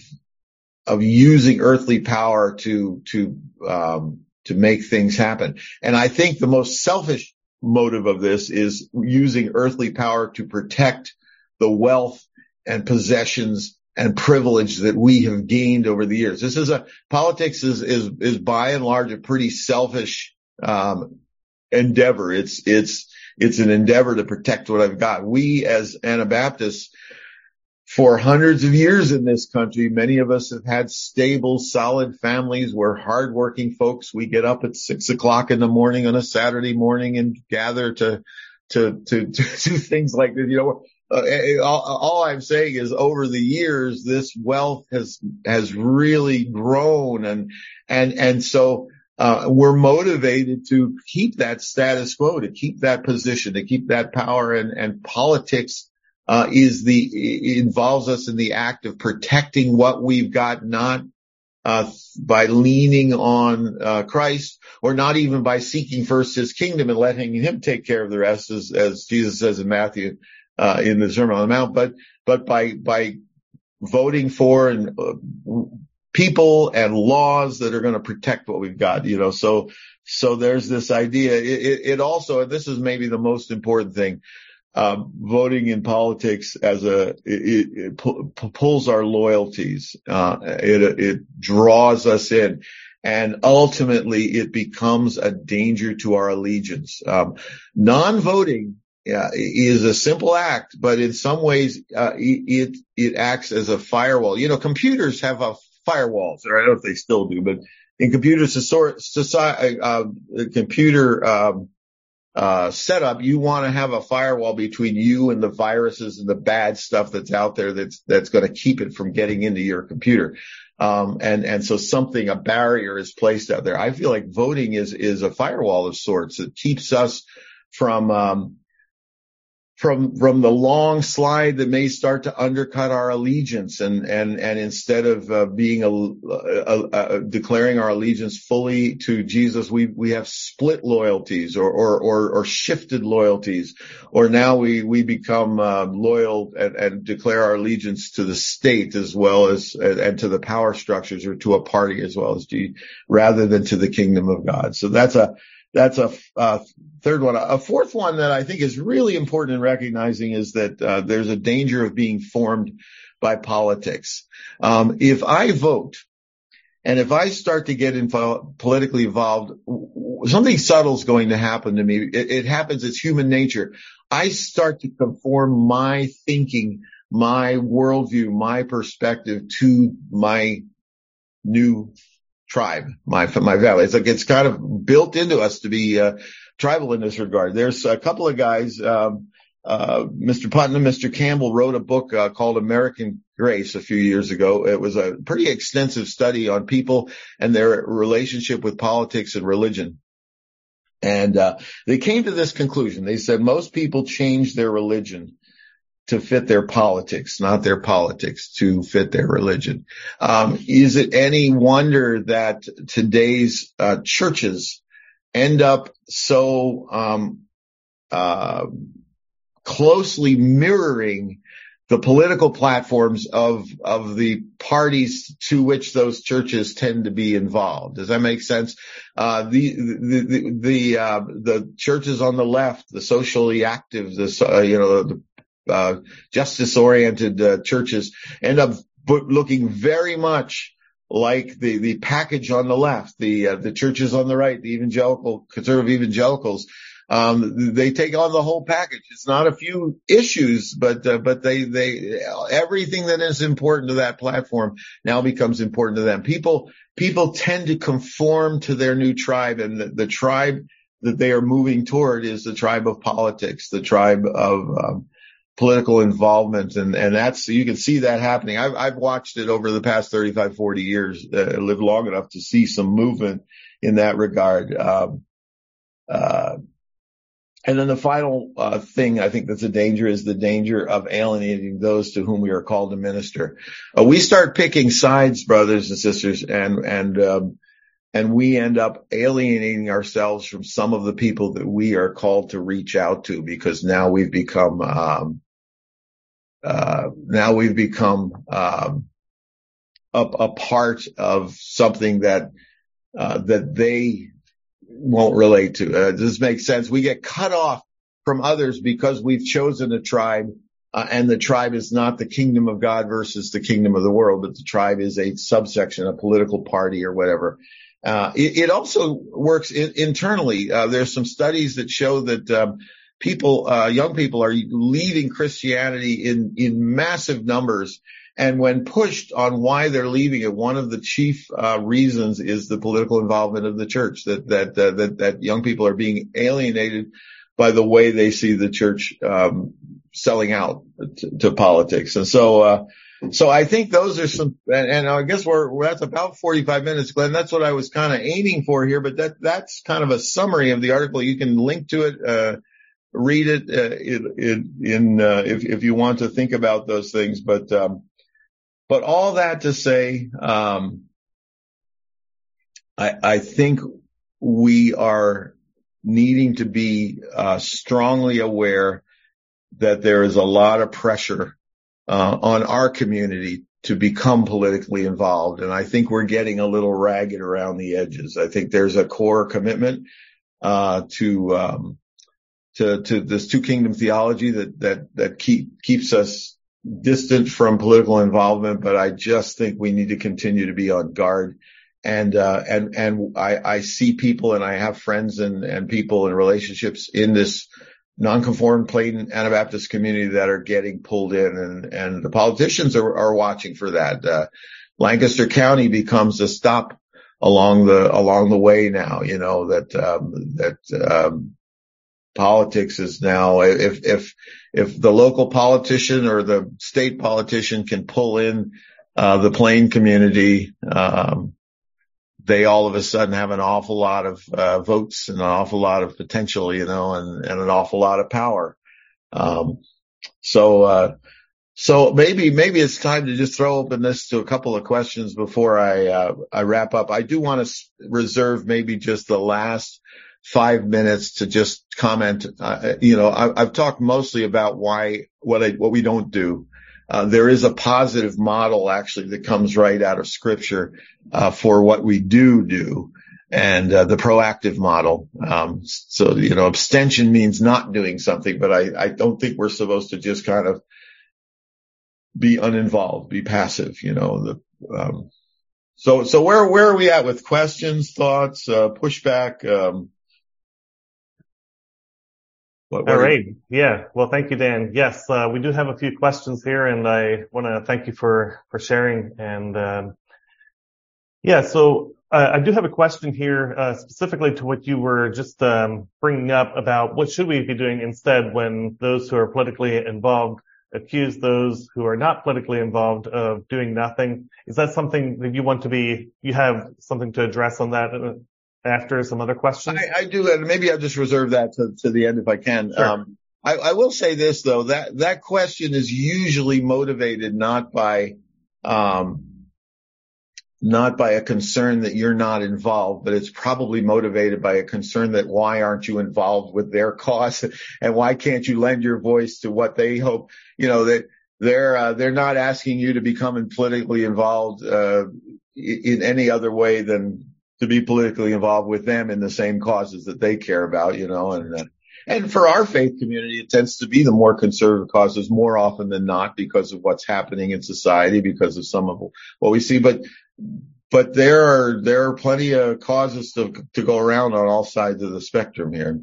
of using earthly power to to um, to make things happen. And I think the most selfish motive of this is using earthly power to protect the wealth and possessions and privilege that we have gained over the years. This is a politics is is is by and large a pretty selfish um, endeavor. It's it's it's an endeavor to protect what I've got. We as Anabaptists for hundreds of years in this country, many of us have had stable, solid families. We're hardworking folks. We get up at six o'clock in the morning on a Saturday morning and gather to to, to, <laughs> to do things like this. You know, uh, all, all, I'm saying is over the years, this wealth has, has really grown and, and, and so, uh, we're motivated to keep that status quo, to keep that position, to keep that power and, and politics, uh, is the, involves us in the act of protecting what we've got, not uh, by leaning on uh, Christ, or not even by seeking first His kingdom and letting Him take care of the rest, as, as Jesus says in Matthew uh, in the Sermon on the Mount, but but by by voting for and uh, people and laws that are going to protect what we've got. You know, so so there's this idea. It, it, also, this is maybe the most important thing um, voting in politics as a it, it pu- pulls our loyalties. Uh, it it draws us in, and ultimately it becomes a danger to our allegiance. Um, non-voting uh, is a simple act, but in some ways uh, it it acts as a firewall. You know, computers have a firewall. or I don't know if they still do, but in computers, society, uh, computer um, uh, setup, you want to have a firewall between you and the viruses and the bad stuff that's out there that's that's going to keep it from getting into your computer. Um, and and so something a barrier is placed out there. I feel like voting is is a firewall of sorts. It keeps us from um, from from the long slide that may start to undercut our allegiance and and and instead of uh, being a, a, a, declaring our allegiance fully to Jesus we we have split loyalties or or or, or shifted loyalties. Or now we we become uh, loyal and, and, declare our allegiance to the state as well as and to the power structures or to a party as well as G, rather than to the kingdom of God. So that's a that's a, a, third one. A fourth one that I think is really important in recognizing is that uh, there's a danger of being formed by politics. Um, if I vote and if I start to get info- politically involved, something subtle is going to happen to me. It, it happens. It's human nature. I start to conform my thinking, my worldview, my perspective to my new tribe, my my valley. It's like it's kind of built into us to be uh, tribal in this regard. There's a couple of guys. Um, uh, Mr. Putnam, Mr. Campbell wrote a book uh, called American Grace a few years ago. It was a pretty extensive study on people and their relationship with politics and religion. And uh, they came to this conclusion. They said most people change their religion to fit their politics, not their politics to fit their religion. Um, is it any wonder that today's uh, churches end up so um, uh, closely mirroring the political platforms of of the parties to which those churches tend to be involved. Does that make sense? Uh, the the the the, uh, the, churches on the left, the socially active, the uh, you know the uh, justice-oriented uh, churches end up looking very much like the the package on the left, the uh, the churches on the right, the evangelical conservative evangelicals. Um, they take on the whole package. It's not a few issues, but uh, but they they everything that is important to that platform now becomes important to them. People people tend to conform to their new tribe, and the, the tribe that they are moving toward is the tribe of politics, the tribe of um, political involvement and and that's you can see that happening i've i've watched it over the past 35 40 years uh, lived long enough to see some movement in that regard um, uh, and then the final uh, thing I think that's a danger is the danger of alienating those to whom we are called to minister. Uh, we start picking sides, brothers and sisters, and and um, and we end up alienating ourselves from some of the people that we are called to reach out to because now we've become um, uh, now we've become um, a, a, part of something that uh, that they won't relate to. Uh, does this make sense? We get cut off from others because we've chosen a tribe, uh, and the tribe is not the kingdom of God versus the kingdom of the world, but the tribe is a subsection, a political party or whatever. Uh, it, it, also works in, internally. Uh, there's some studies that show that um, people, uh, young people are leaving Christianity in, in massive numbers. And when pushed on why they're leaving it, one of the chief uh, reasons is the political involvement of the church. That that uh, that that young people are being alienated by the way they see the church um, selling out to, to politics. And so, uh, so I think those are some, and, and, I guess we're, that's about 45 minutes, Glenn. That's what I was kind of aiming for here, but that, that's kind of a summary of the article. You can link to it, uh, read it, uh, in, in uh, if, if you want to think about those things. But, um, but all that to say, um, I, I think we are needing to be, uh, strongly aware that there is a lot of pressure uh, on our community to become politically involved. And I think we're getting a little ragged around the edges. I think there's a core commitment, uh, to, um, to, to this two kingdom theology that, that, that keep, keeps us distant from political involvement. But I just think we need to continue to be on guard. And, uh, and, and I, I see people and I have friends and, and people and relationships in this, nonconform plain Anabaptist community that are getting pulled in and, and the politicians are, are watching for that. Uh, Lancaster County becomes a stop along the, along the way now, you know, that, um, that, um, politics is now, if, if, if the local politician or the state politician can pull in, uh, the plain community, um, they all of a sudden have an awful lot of uh, votes and an awful lot of potential, you know, and, and an awful lot of power. Um, so, uh, so maybe, maybe it's time to just throw open this to a couple of questions before I, uh, I wrap up. I do want to reserve maybe just the last five minutes to just comment. Uh, you know, I, have talked mostly about why, what I, what we don't do. Uh, there is a positive model actually that comes right out of scripture uh, for what we do do and uh, the proactive model. Um, so, you know, abstention means not doing something, but I, I don't think we're supposed to just kind of be uninvolved, be passive, you know, the, um, so, so where, where are we at with questions, thoughts, uh, pushback? Um, what, what All right. You- yeah. Well, thank you, Dan. Yes, uh, we do have a few questions here and I want to thank you for, for sharing and, um, yeah, so uh, I do have a question here uh, specifically to what you were just um, bringing up about what should we be doing instead when those who are politically involved accuse those who are not politically involved of doing nothing. Is that something that you want to be, you have something to address on that uh, after some other questions? I, I do, and maybe I'll just reserve that to, to the end if I can. Sure. Um, I, I, will say this though, that, that question is usually motivated not by, um, not by a concern that you're not involved, but it's probably motivated by a concern that why aren't you involved with their <laughs> cause and why can't you lend your voice to what they hope, you know, that they're, uh, they're not asking you to become politically involved, uh, in any other way than to be politically involved with them in the same causes that they care about, you know, and, uh, and for our faith community, it tends to be the more conservative causes more often than not because of what's happening in society, because of some of what we see. But but there are there are plenty of causes to to go around on all sides of the spectrum here.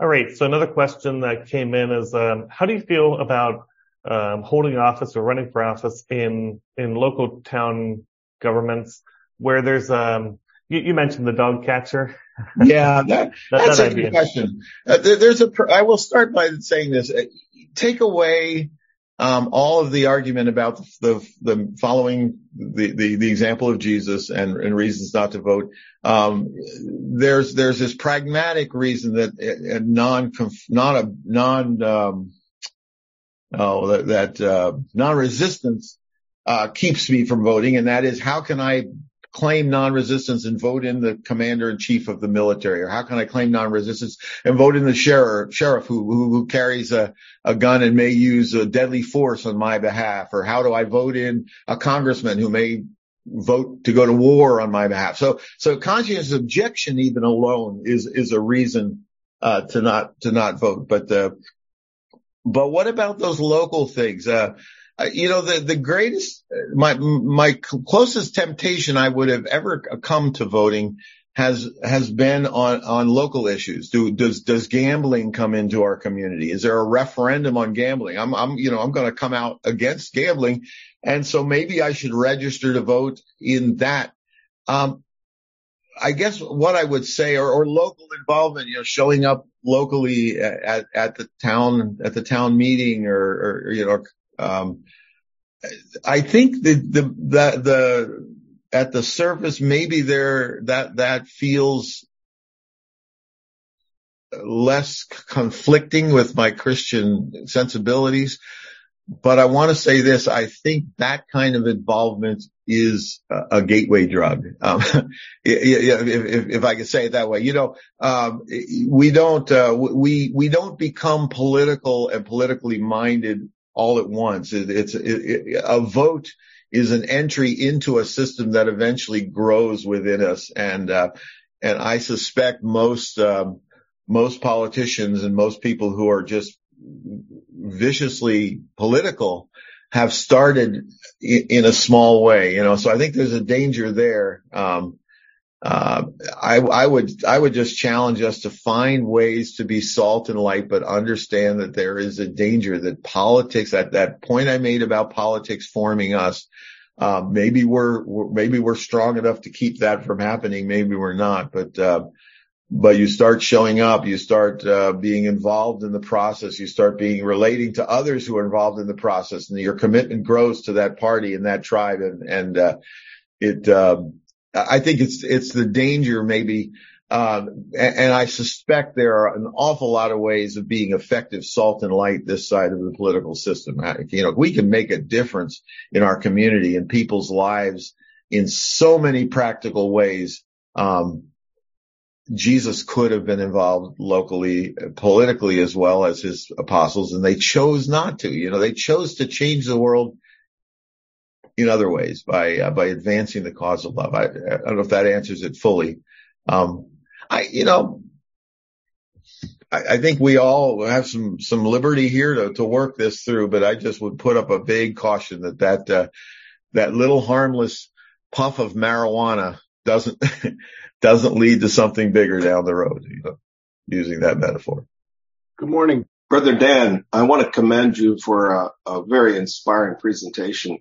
All right. So another question that came in is, um, how do you feel about um, holding office or running for office in in local town governments where there's um you, you mentioned the dog catcher. Yeah, that, <laughs> that's that a good question. Uh, there, there's a I will start by saying this: uh, take away um, all of the argument about the, the following the, the, the, example of Jesus and, and reasons not to vote. Um, there's, there's this pragmatic reason that a non, not a non, um, oh, that, that uh, non-resistance, uh, keeps me from voting. And that is how can I claim non-resistance and vote in the commander in chief of the military? Or how can I claim non-resistance and vote in the sheriff, sheriff who, who, who carries a, a gun and may use a deadly force on my behalf? Or how do I vote in a congressman who may vote to go to war on my behalf? So, so conscientious objection even alone is, is a reason, uh, to not, to not vote. But, uh, but what about those local things? Uh, Uh, you know, the, the greatest, uh, my, my closest temptation I would have ever come to voting has, has been on, on local issues. Do, does, does gambling come into our community? Is there a referendum on gambling? I'm, I'm, you know, I'm going to come out against gambling. And so maybe I should register to vote in that. Um, I guess what I would say, or, or local involvement, you know, showing up locally uh, at, at the town, at the town meeting or, or you know, um, I think the, the, the, the, at the surface, maybe there, that, that feels less conflicting with my Christian sensibilities. But I want to say this. I think that kind of involvement is a, a gateway drug. Um, <laughs> if, if, if, I could say it that way, you know, um, we don't, uh, we, we don't become political and politically minded all at once. It, it's it, a vote is an entry into a system that eventually grows within us. And, uh, and I suspect most, um, most politicians and most people who are just viciously political have started in a small way, you know, so I think there's a danger there. Um, uh, I, I would, I would just challenge us to find ways to be salt and light, but understand that there is a danger that politics, that, that point I made about politics forming us, uh, maybe we're, maybe we're strong enough to keep that from happening. Maybe we're not, but, uh, but you start showing up, you start uh, being involved in the process, you start being relating to others who are involved in the process, and your commitment grows to that party and that tribe, and and uh, it. Um, I think it's it's the danger maybe, uh, and, I suspect there are an awful lot of ways of being effective salt and light this side of the political system. You know, we can make a difference in our community and people's lives in so many practical ways. Um, Jesus could have been involved locally, politically as well as his apostles, and they chose not to. You know, they chose to change the world in other ways by uh, by advancing the cause of love. I, I, don't know if that answers it fully. Um, I, you know, I, I, think we all have some some liberty here to to work this through, but I just would put up a vague caution that that uh, that little harmless puff of marijuana doesn't <laughs> doesn't lead to something bigger down the road, you know, using that metaphor. Good morning, Brother Dan. I want to commend you for a, a very inspiring presentation.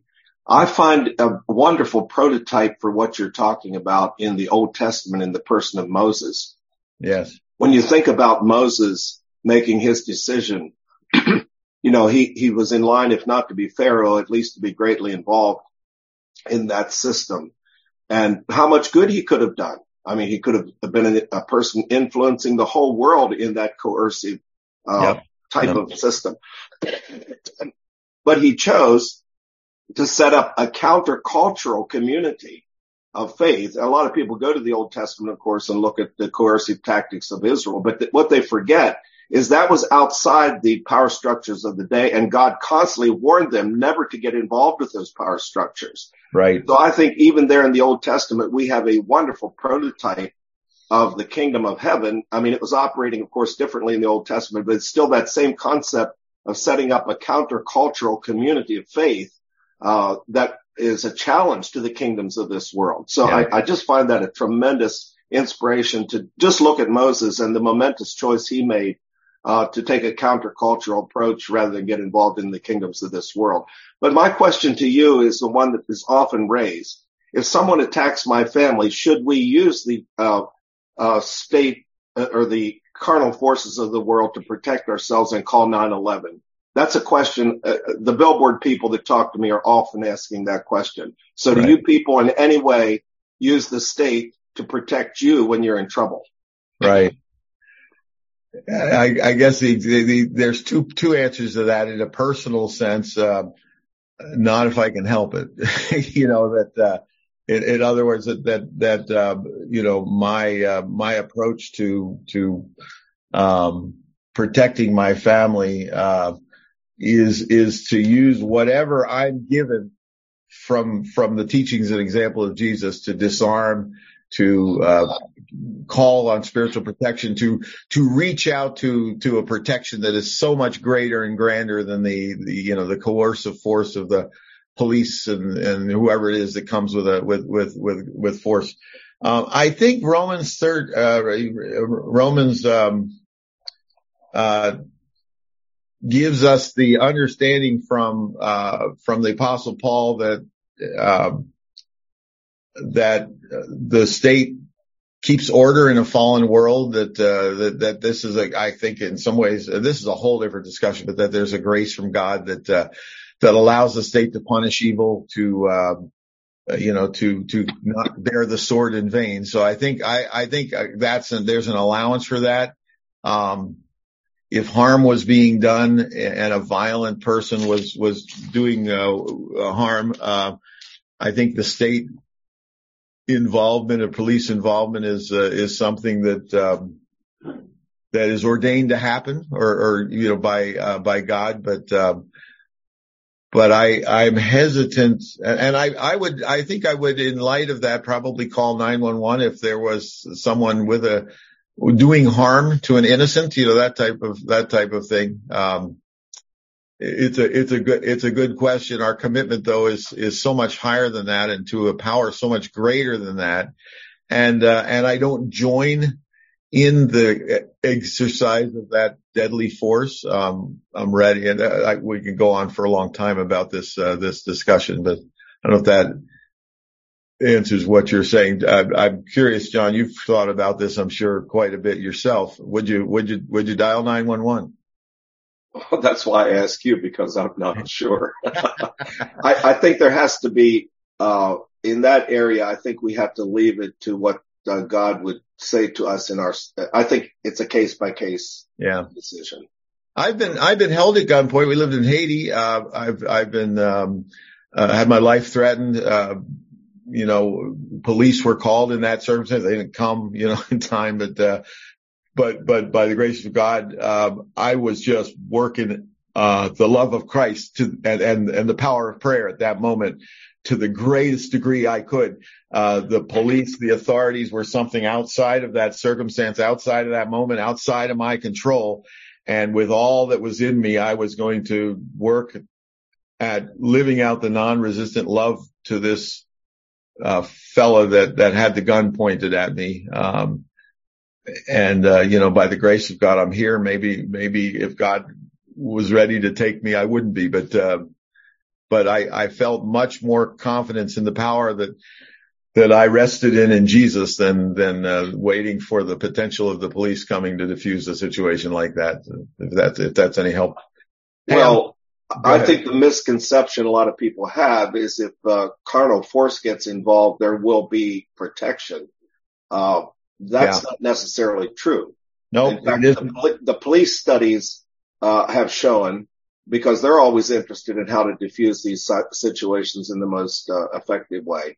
I find a wonderful prototype for what you're talking about in the Old Testament in the person of Moses. Yes. When you think about Moses making his decision, <clears throat> you know, he, he was in line, if not to be Pharaoh, at least to be greatly involved in that system and how much good he could have done. I mean, he could have been a, person influencing the whole world in that coercive uh, yep. type yep. of system. but he chose to set up a countercultural community of faith. A lot of people go to the Old Testament, of course, and look at the coercive tactics of Israel, but th- what they forget is that was outside the power structures of the day and God constantly warned them never to get involved with those power structures. Right. So I think even there in the Old Testament, we have a wonderful prototype of the kingdom of heaven. I mean, it was operating, of course, differently in the Old Testament, but it's still that same concept of setting up a countercultural community of faith, uh, that is a challenge to the kingdoms of this world. So yeah. I, I just find that a tremendous inspiration to just look at Moses and the momentous choice he made uh, to take a countercultural approach rather than get involved in the kingdoms of this world. But my question to you is the one that is often raised. If someone attacks my family, should we use the uh, uh, state uh, or the carnal forces of the world to protect ourselves and call 9/11? That's a question. Uh, the billboard people that talk to me are often asking that question. So, right. do you people in any way use the state to protect you when you're in trouble? Right. I, I guess the, the, the, there's two two answers to that in a personal sense. Uh, not if I can help it. <laughs> you know that. Uh, in, in, other words, that that that uh, you know my uh, my approach to to um, protecting my family uh, is is to use whatever I'm given from from the teachings and example of Jesus to disarm to uh, call on spiritual protection, to to reach out to to a protection that is so much greater and grander than the, the you know the coercive force of the police and and whoever it is that comes with a with with with with force. Um, I think Romans third uh, Romans um, uh, gives us the understanding from uh, from the Apostle Paul that um, that the state keeps order in a fallen world that, uh, that, that this is a, I think in some ways, uh, this is a whole different discussion, but that there's a grace from God that, uh, that allows the state to punish evil, to, um, uh, you know, to, to not bear the sword in vain. So I think, I, I think uh, that's, an, there's an allowance for that. Um, if harm was being done and a violent person was, was doing, uh, harm, uh, I think the state involvement of police involvement is, uh, is something that, um, that is ordained to happen or, or, you know, by, uh, by God. But, um, but I, I'm hesitant and I, I would, I think I would, in light of that, probably call 911 if there was someone with a, doing harm to an innocent, you know, that type of, that type of thing. Um, it's a, it's a good, it's a good question. Our commitment though is, is so much higher than that and to a power so much greater than that. And, uh, and I don't join in the exercise of that deadly force. Um, I'm ready and uh, I, we can go on for a long time about this, uh, this discussion, but I don't know if that answers what you're saying. I, I'm curious, John, you've thought about this, I'm sure quite a bit yourself. Would you, would you, would you dial 911? Well, that's why I ask you because I'm not <laughs> sure. <laughs> I, I, think there has to be, uh, in that area, I think we have to leave it to what uh, God would say to us in our, I think it's a case by case decision. I've been, I've been held at gunpoint. We lived in Haiti. Uh, I've, I've been, um, uh, had my life threatened. Uh, you know, police were called in that circumstance. They didn't come, you know, <laughs> in time, but, uh, but, but by the grace of God, um, I was just working, uh, the love of Christ to, and, and, and the power of prayer at that moment to the greatest degree I could. Uh, the police, the authorities were something outside of that circumstance, outside of that moment, outside of my control. And with all that was in me, I was going to work at living out the non-resistant love to this, uh, fellow that, that had the gun pointed at me. Um, and, uh, you know, by the grace of God, I'm here. Maybe, maybe if God was ready to take me, I wouldn't be, but, uh, but I, I felt much more confidence in the power that that I rested in in Jesus than than uh, waiting for the potential of the police coming to defuse a situation like that. If that's if that's any help. Well, I think the misconception a lot of people have is if uh, carnal force gets involved, there will be protection. Uh, that's yeah. not necessarily true. No, In fact, the, the, police studies uh, have shown because they're always interested in how to diffuse these situations in the most uh, effective way.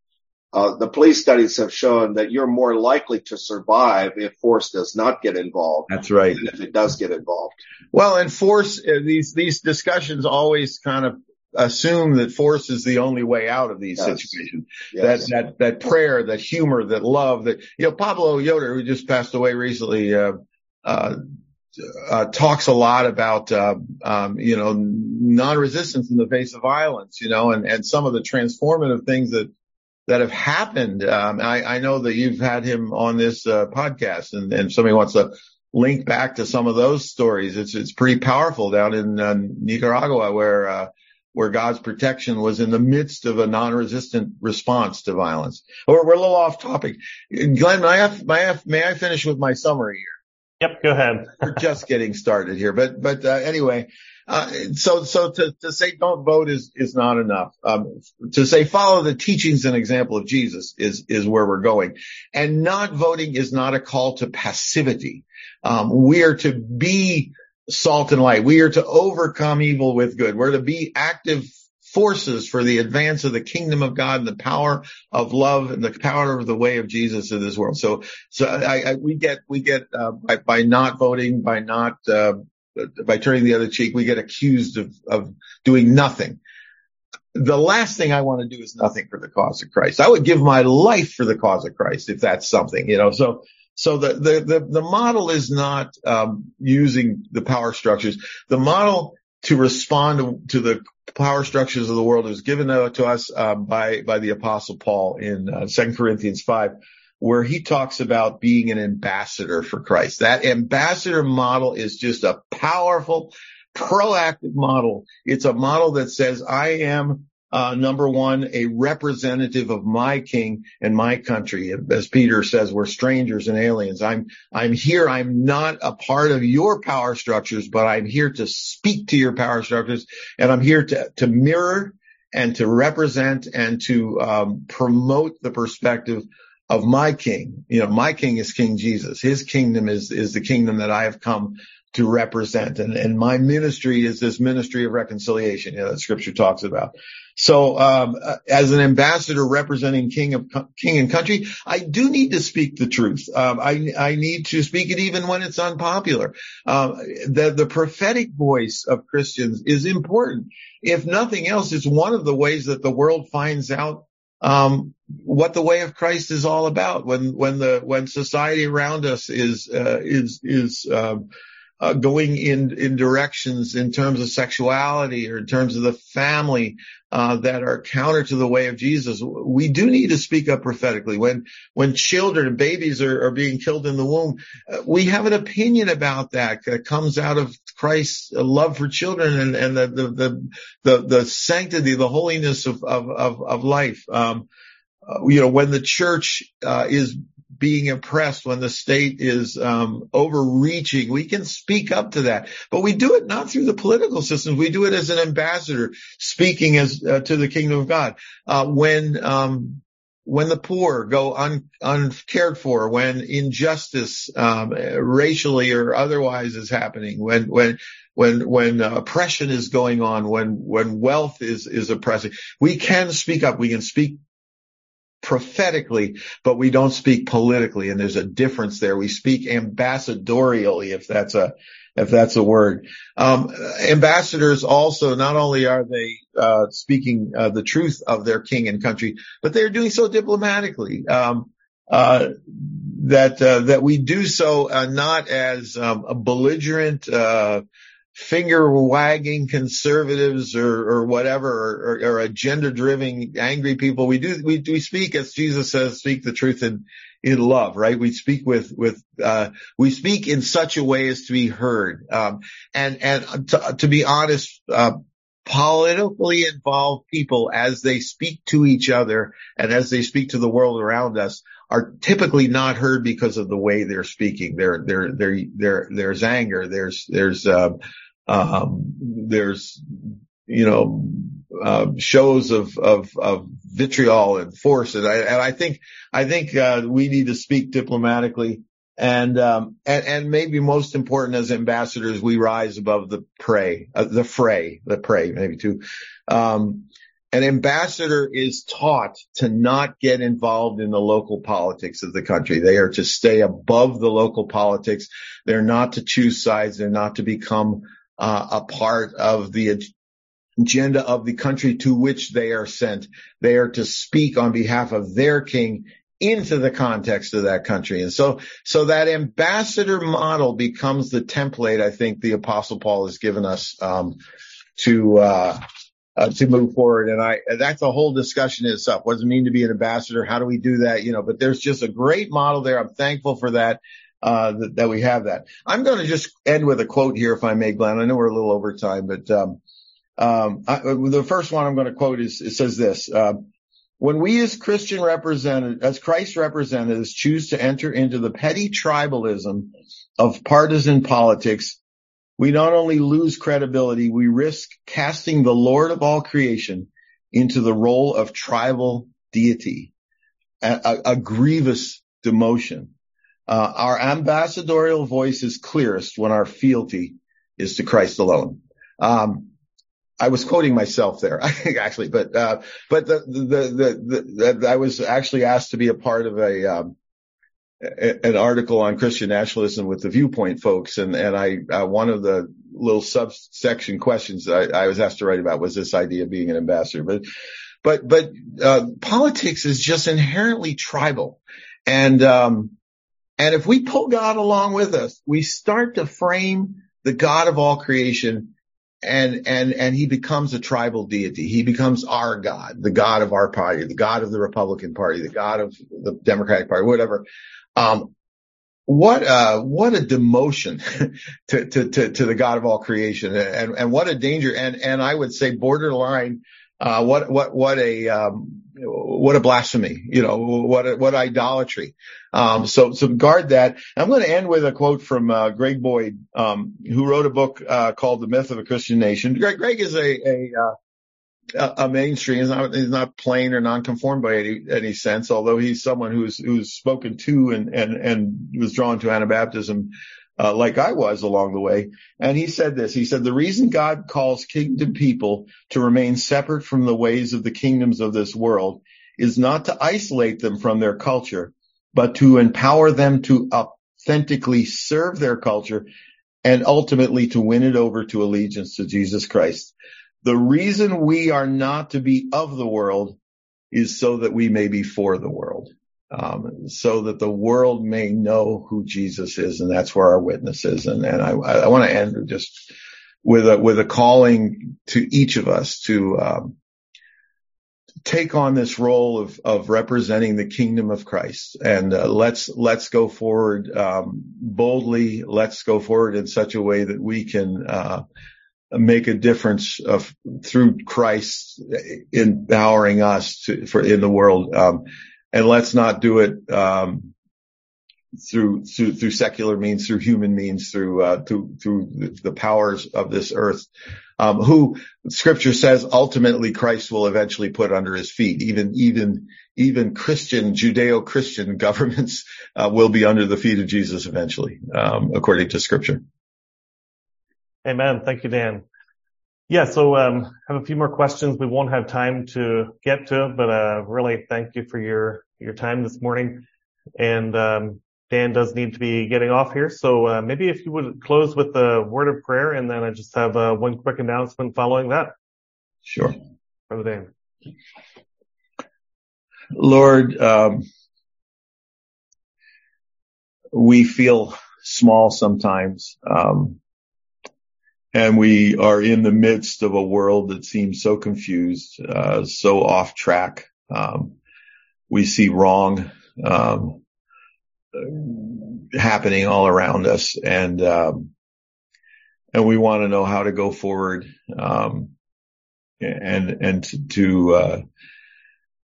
Uh, the police studies have shown that you're more likely to survive if force does not get involved. That's right. if it does get involved. Well, and force, uh, these, these discussions always kind of assume that force is the only way out of these yes. situations. Yes. That, that, that prayer, that humor, that love, that, you know, Pablo Yoder, who just passed away recently, uh, uh, uh, talks a lot about, uh, um, you know, non-resistance in the face of violence, you know, and, and some of the transformative things that, that have happened. Um, I, I know that you've had him on this, uh, podcast and, and somebody wants to link back to some of those stories. It's, it's pretty powerful down in uh, Nicaragua where, uh, where God's protection was in the midst of a non-resistant response to violence. Or we're a little off topic. Glenn, may I, have, may I, have, may I finish with my summary here? Yep, go ahead. We're just getting started here, but but uh, anyway, uh, so so to to say don't vote is is not enough. Um, to say follow the teachings and example of Jesus is is where we're going, and not voting is not a call to passivity. Um, we are to be salt and light. We are to overcome evil with good. We're to be active forces for the advance of the kingdom of God and the power of love and the power of the way of Jesus in this world. So, so I, I, we get, we get, uh, by, by not voting, by not, uh, by turning the other cheek, we get accused of, of doing nothing. The last thing I want to do is nothing for the cause of Christ. I would give my life for the cause of Christ if that's something, you know, so, so the, the, the, the model is not, um, using the power structures. The model to respond to the power structures of the world is given to us um, by by the apostle Paul in uh, 2 Corinthians 5 where he talks about being an ambassador for Christ. That ambassador model is just a powerful proactive model. It's a model that says I am uh, number one, a representative of my king and my country. As Peter says, we're strangers and aliens. I'm, I'm here. I'm not a part of your power structures, but I'm here to speak to your power structures and I'm here to, to mirror and to represent and to um, promote the perspective of my king. You know, my king is King Jesus. His kingdom is is the kingdom that I have come to represent. And, and my ministry is this ministry of reconciliation, you know, that scripture talks about. So, um, as an ambassador representing king of, king and country, I do need to speak the truth. Um, I, I need to speak it even when it's unpopular. Um, the, the prophetic voice of Christians is important. If nothing else, it's one of the ways that the world finds out um, what the way of Christ is all about. When when the when society around us is uh, is is um, uh, going in in directions in terms of sexuality or in terms of the family uh, that are counter to the way of Jesus. We do need to speak up prophetically. When when children and babies are, are being killed in the womb, uh, we have an opinion about that that comes out of Christ's love for children and, and the, the, the the the sanctity, the holiness of of of, of life. Um, uh, you know, when the church uh, is being oppressed, when the state is um, overreaching, we can speak up to that. But we do it not through the political systems. We do it as an ambassador speaking as uh, to the kingdom of God. Uh, when um, when the poor go un, uncared for, when injustice um, racially or otherwise is happening, when when when when oppression is going on, when when wealth is is oppressing, we can speak up. We can speak prophetically, but we don't speak politically. And there's a difference there. We speak ambassadorially, if that's a, if that's a word. Um, ambassadors also, not only are they, uh, speaking, uh, the truth of their king and country, but they're doing so diplomatically. Um, uh, that, uh, that we do so, uh, not as, um, a belligerent, uh, finger wagging conservatives or, or whatever, or, or, or agenda driven angry people. We do, we, we speak as Jesus says, speak the truth in, in love, right? We speak with, with, uh, we speak in such a way as to be heard. Um, and, and to, to be honest, uh, politically involved people as they speak to each other and as they speak to the world around us are typically not heard because of the way they're speaking. There, there, there, there, there's anger. There's, there's, um, um, there's, you know, uh, shows of, of, of vitriol and force. And I, and I think, I think, uh, we need to speak diplomatically and, um, and, and maybe most important as ambassadors, we rise above the prey, uh, the fray, the prey, maybe too. Um, an ambassador is taught to not get involved in the local politics of the country. They are to stay above the local politics. They're not to choose sides. They're not to become uh, a part of the agenda of the country to which they are sent. They are to speak on behalf of their king into the context of that country. And so, so that ambassador model becomes the template I think the apostle Paul has given us, um, to, uh, uh, to move forward. And I, that's a whole discussion in itself. What does it mean to be an ambassador? How do we do that? You know, but there's just a great model there. I'm thankful for that uh, that, that, we have that. I'm going to just end with a quote here, if I may, Glenn. I know we're a little over time, but um, um, I, the first one I'm going to quote is it says this: uh, When we as Christian representatives, as Christ representatives, choose to enter into the petty tribalism of partisan politics, we not only lose credibility, we risk casting the Lord of all creation into the role of tribal deity, a, a, a grievous demotion. Uh, our ambassadorial voice is clearest when our fealty is to Christ alone. Um, I was quoting myself there, <laughs> actually, but uh, but the the, the the, the I was actually asked to be a part of a um, an article on Christian nationalism with the Viewpoint folks, and and I uh, one of the little subsection questions I, I, was asked to write about was this idea of being an ambassador, but but but uh, politics is just inherently tribal, and um, and if we pull God along with us, we start to frame the God of all creation and, and, and he becomes a tribal deity. He becomes our God, the God of our party, the God of the Republican party, the God of the Democratic party, whatever. Um, what uh what a demotion <laughs> to, to to to the God of all creation and and what a danger. And and I would say borderline uh what what what a um what a blasphemy you know what what idolatry. Um so so guard that. I'm going to end with a quote from uh, Greg Boyd um who wrote a book uh called The Myth of a Christian Nation. Greg Greg is a a a mainstream. He's not, he's not plain or non-conformed by any, any sense, although he's someone who's, who's spoken to and, and, and was drawn to Anabaptism, uh, like I was along the way. And he said this, he said, the reason God calls kingdom people to remain separate from the ways of the kingdoms of this world is not to isolate them from their culture, but to empower them to authentically serve their culture and ultimately to win it over to allegiance to Jesus Christ. The reason we are not to be of the world is so that we may be for the world. Um, so that the world may know who Jesus is, and that's where our witness is. And, and I, I want to end just with a with a calling to each of us to um, take on this role of of representing the kingdom of Christ, and uh, let's let's go forward um, boldly. Let's go forward in such a way that we can uh, make a difference of, through Christ empowering us to, for in the world. Um, and let's not do it, um, through, through, through secular means, through human means, through, uh, through, through the powers of this earth, um, who scripture says ultimately Christ will eventually put under his feet. Even, even, even Christian, Judeo-Christian governments, uh, will be under the feet of Jesus eventually, um, according to scripture. Amen. Thank you, Dan. Yeah, so um, have a few more questions we won't have time to get to, but uh, really thank you for your your time this morning. And um, Dan does need to be getting off here, so uh, maybe if you would close with a word of prayer, and then I just have uh, one quick announcement following that. Sure, Brother Dan. Lord, um, we feel small sometimes. Um, and we are in the midst of a world that seems so confused, uh, so off track. Um, we see wrong um, happening all around us, and um, and we want to know how to go forward um, and and to to, uh,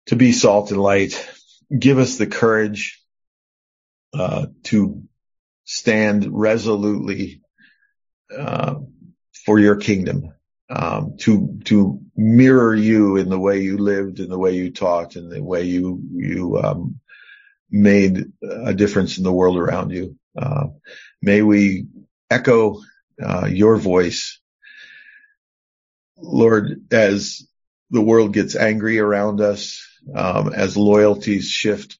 to be salt and light. Give us the courage uh, to stand resolutely uh, for your kingdom, um, to, to mirror you in the way you lived and the way you talked and the way you, you, um, made a difference in the world around you. Uh, may we echo, uh, your voice, Lord, as the world gets angry around us, um, as loyalties shift,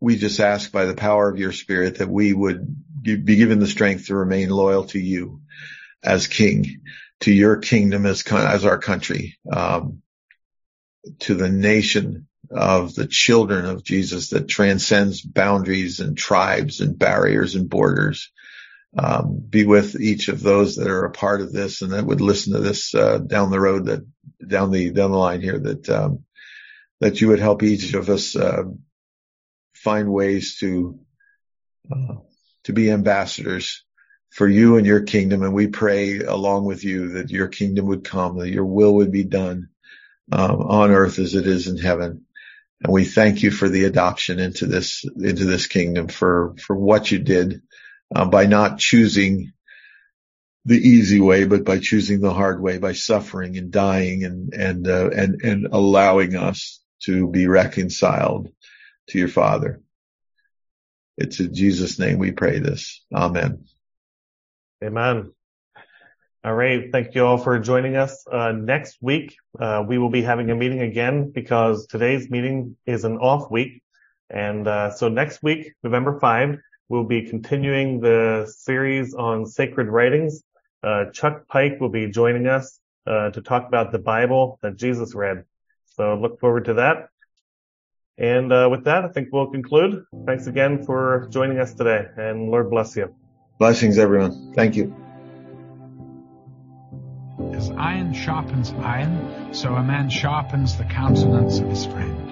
we just ask by the power of your spirit that we would be given the strength to remain loyal to you as king, to your kingdom as, as our country, um, to the nation of the children of Jesus that transcends boundaries and tribes and barriers and borders. Um, be with each of those that are a part of this and that would listen to this uh, down the road that down the down the line here that um, that you would help each of us uh, find ways to uh, to be ambassadors for you and your kingdom. And we pray along with you that your kingdom would come, that your will would be done um, on earth as it is in heaven. And we thank you for the adoption into this, into this kingdom for, for what you did uh, by not choosing the easy way, but by choosing the hard way, by suffering and dying and, and, uh, and, and allowing us to be reconciled to your father. It's in Jesus name we pray this. Amen. Amen. All right. Thank you all for joining us. Uh, next week, uh, we will be having a meeting again because today's meeting is an off week. And, uh, so next week, November 5, we'll be continuing the series on sacred writings. Uh, Chuck Pike will be joining us, uh, to talk about the Bible that Jesus read. So look forward to that. And, uh, with that, I think we'll conclude. Thanks again for joining us today and Lord bless you. Blessings, everyone. Thank you. As iron sharpens iron, so a man sharpens the countenance of his friend.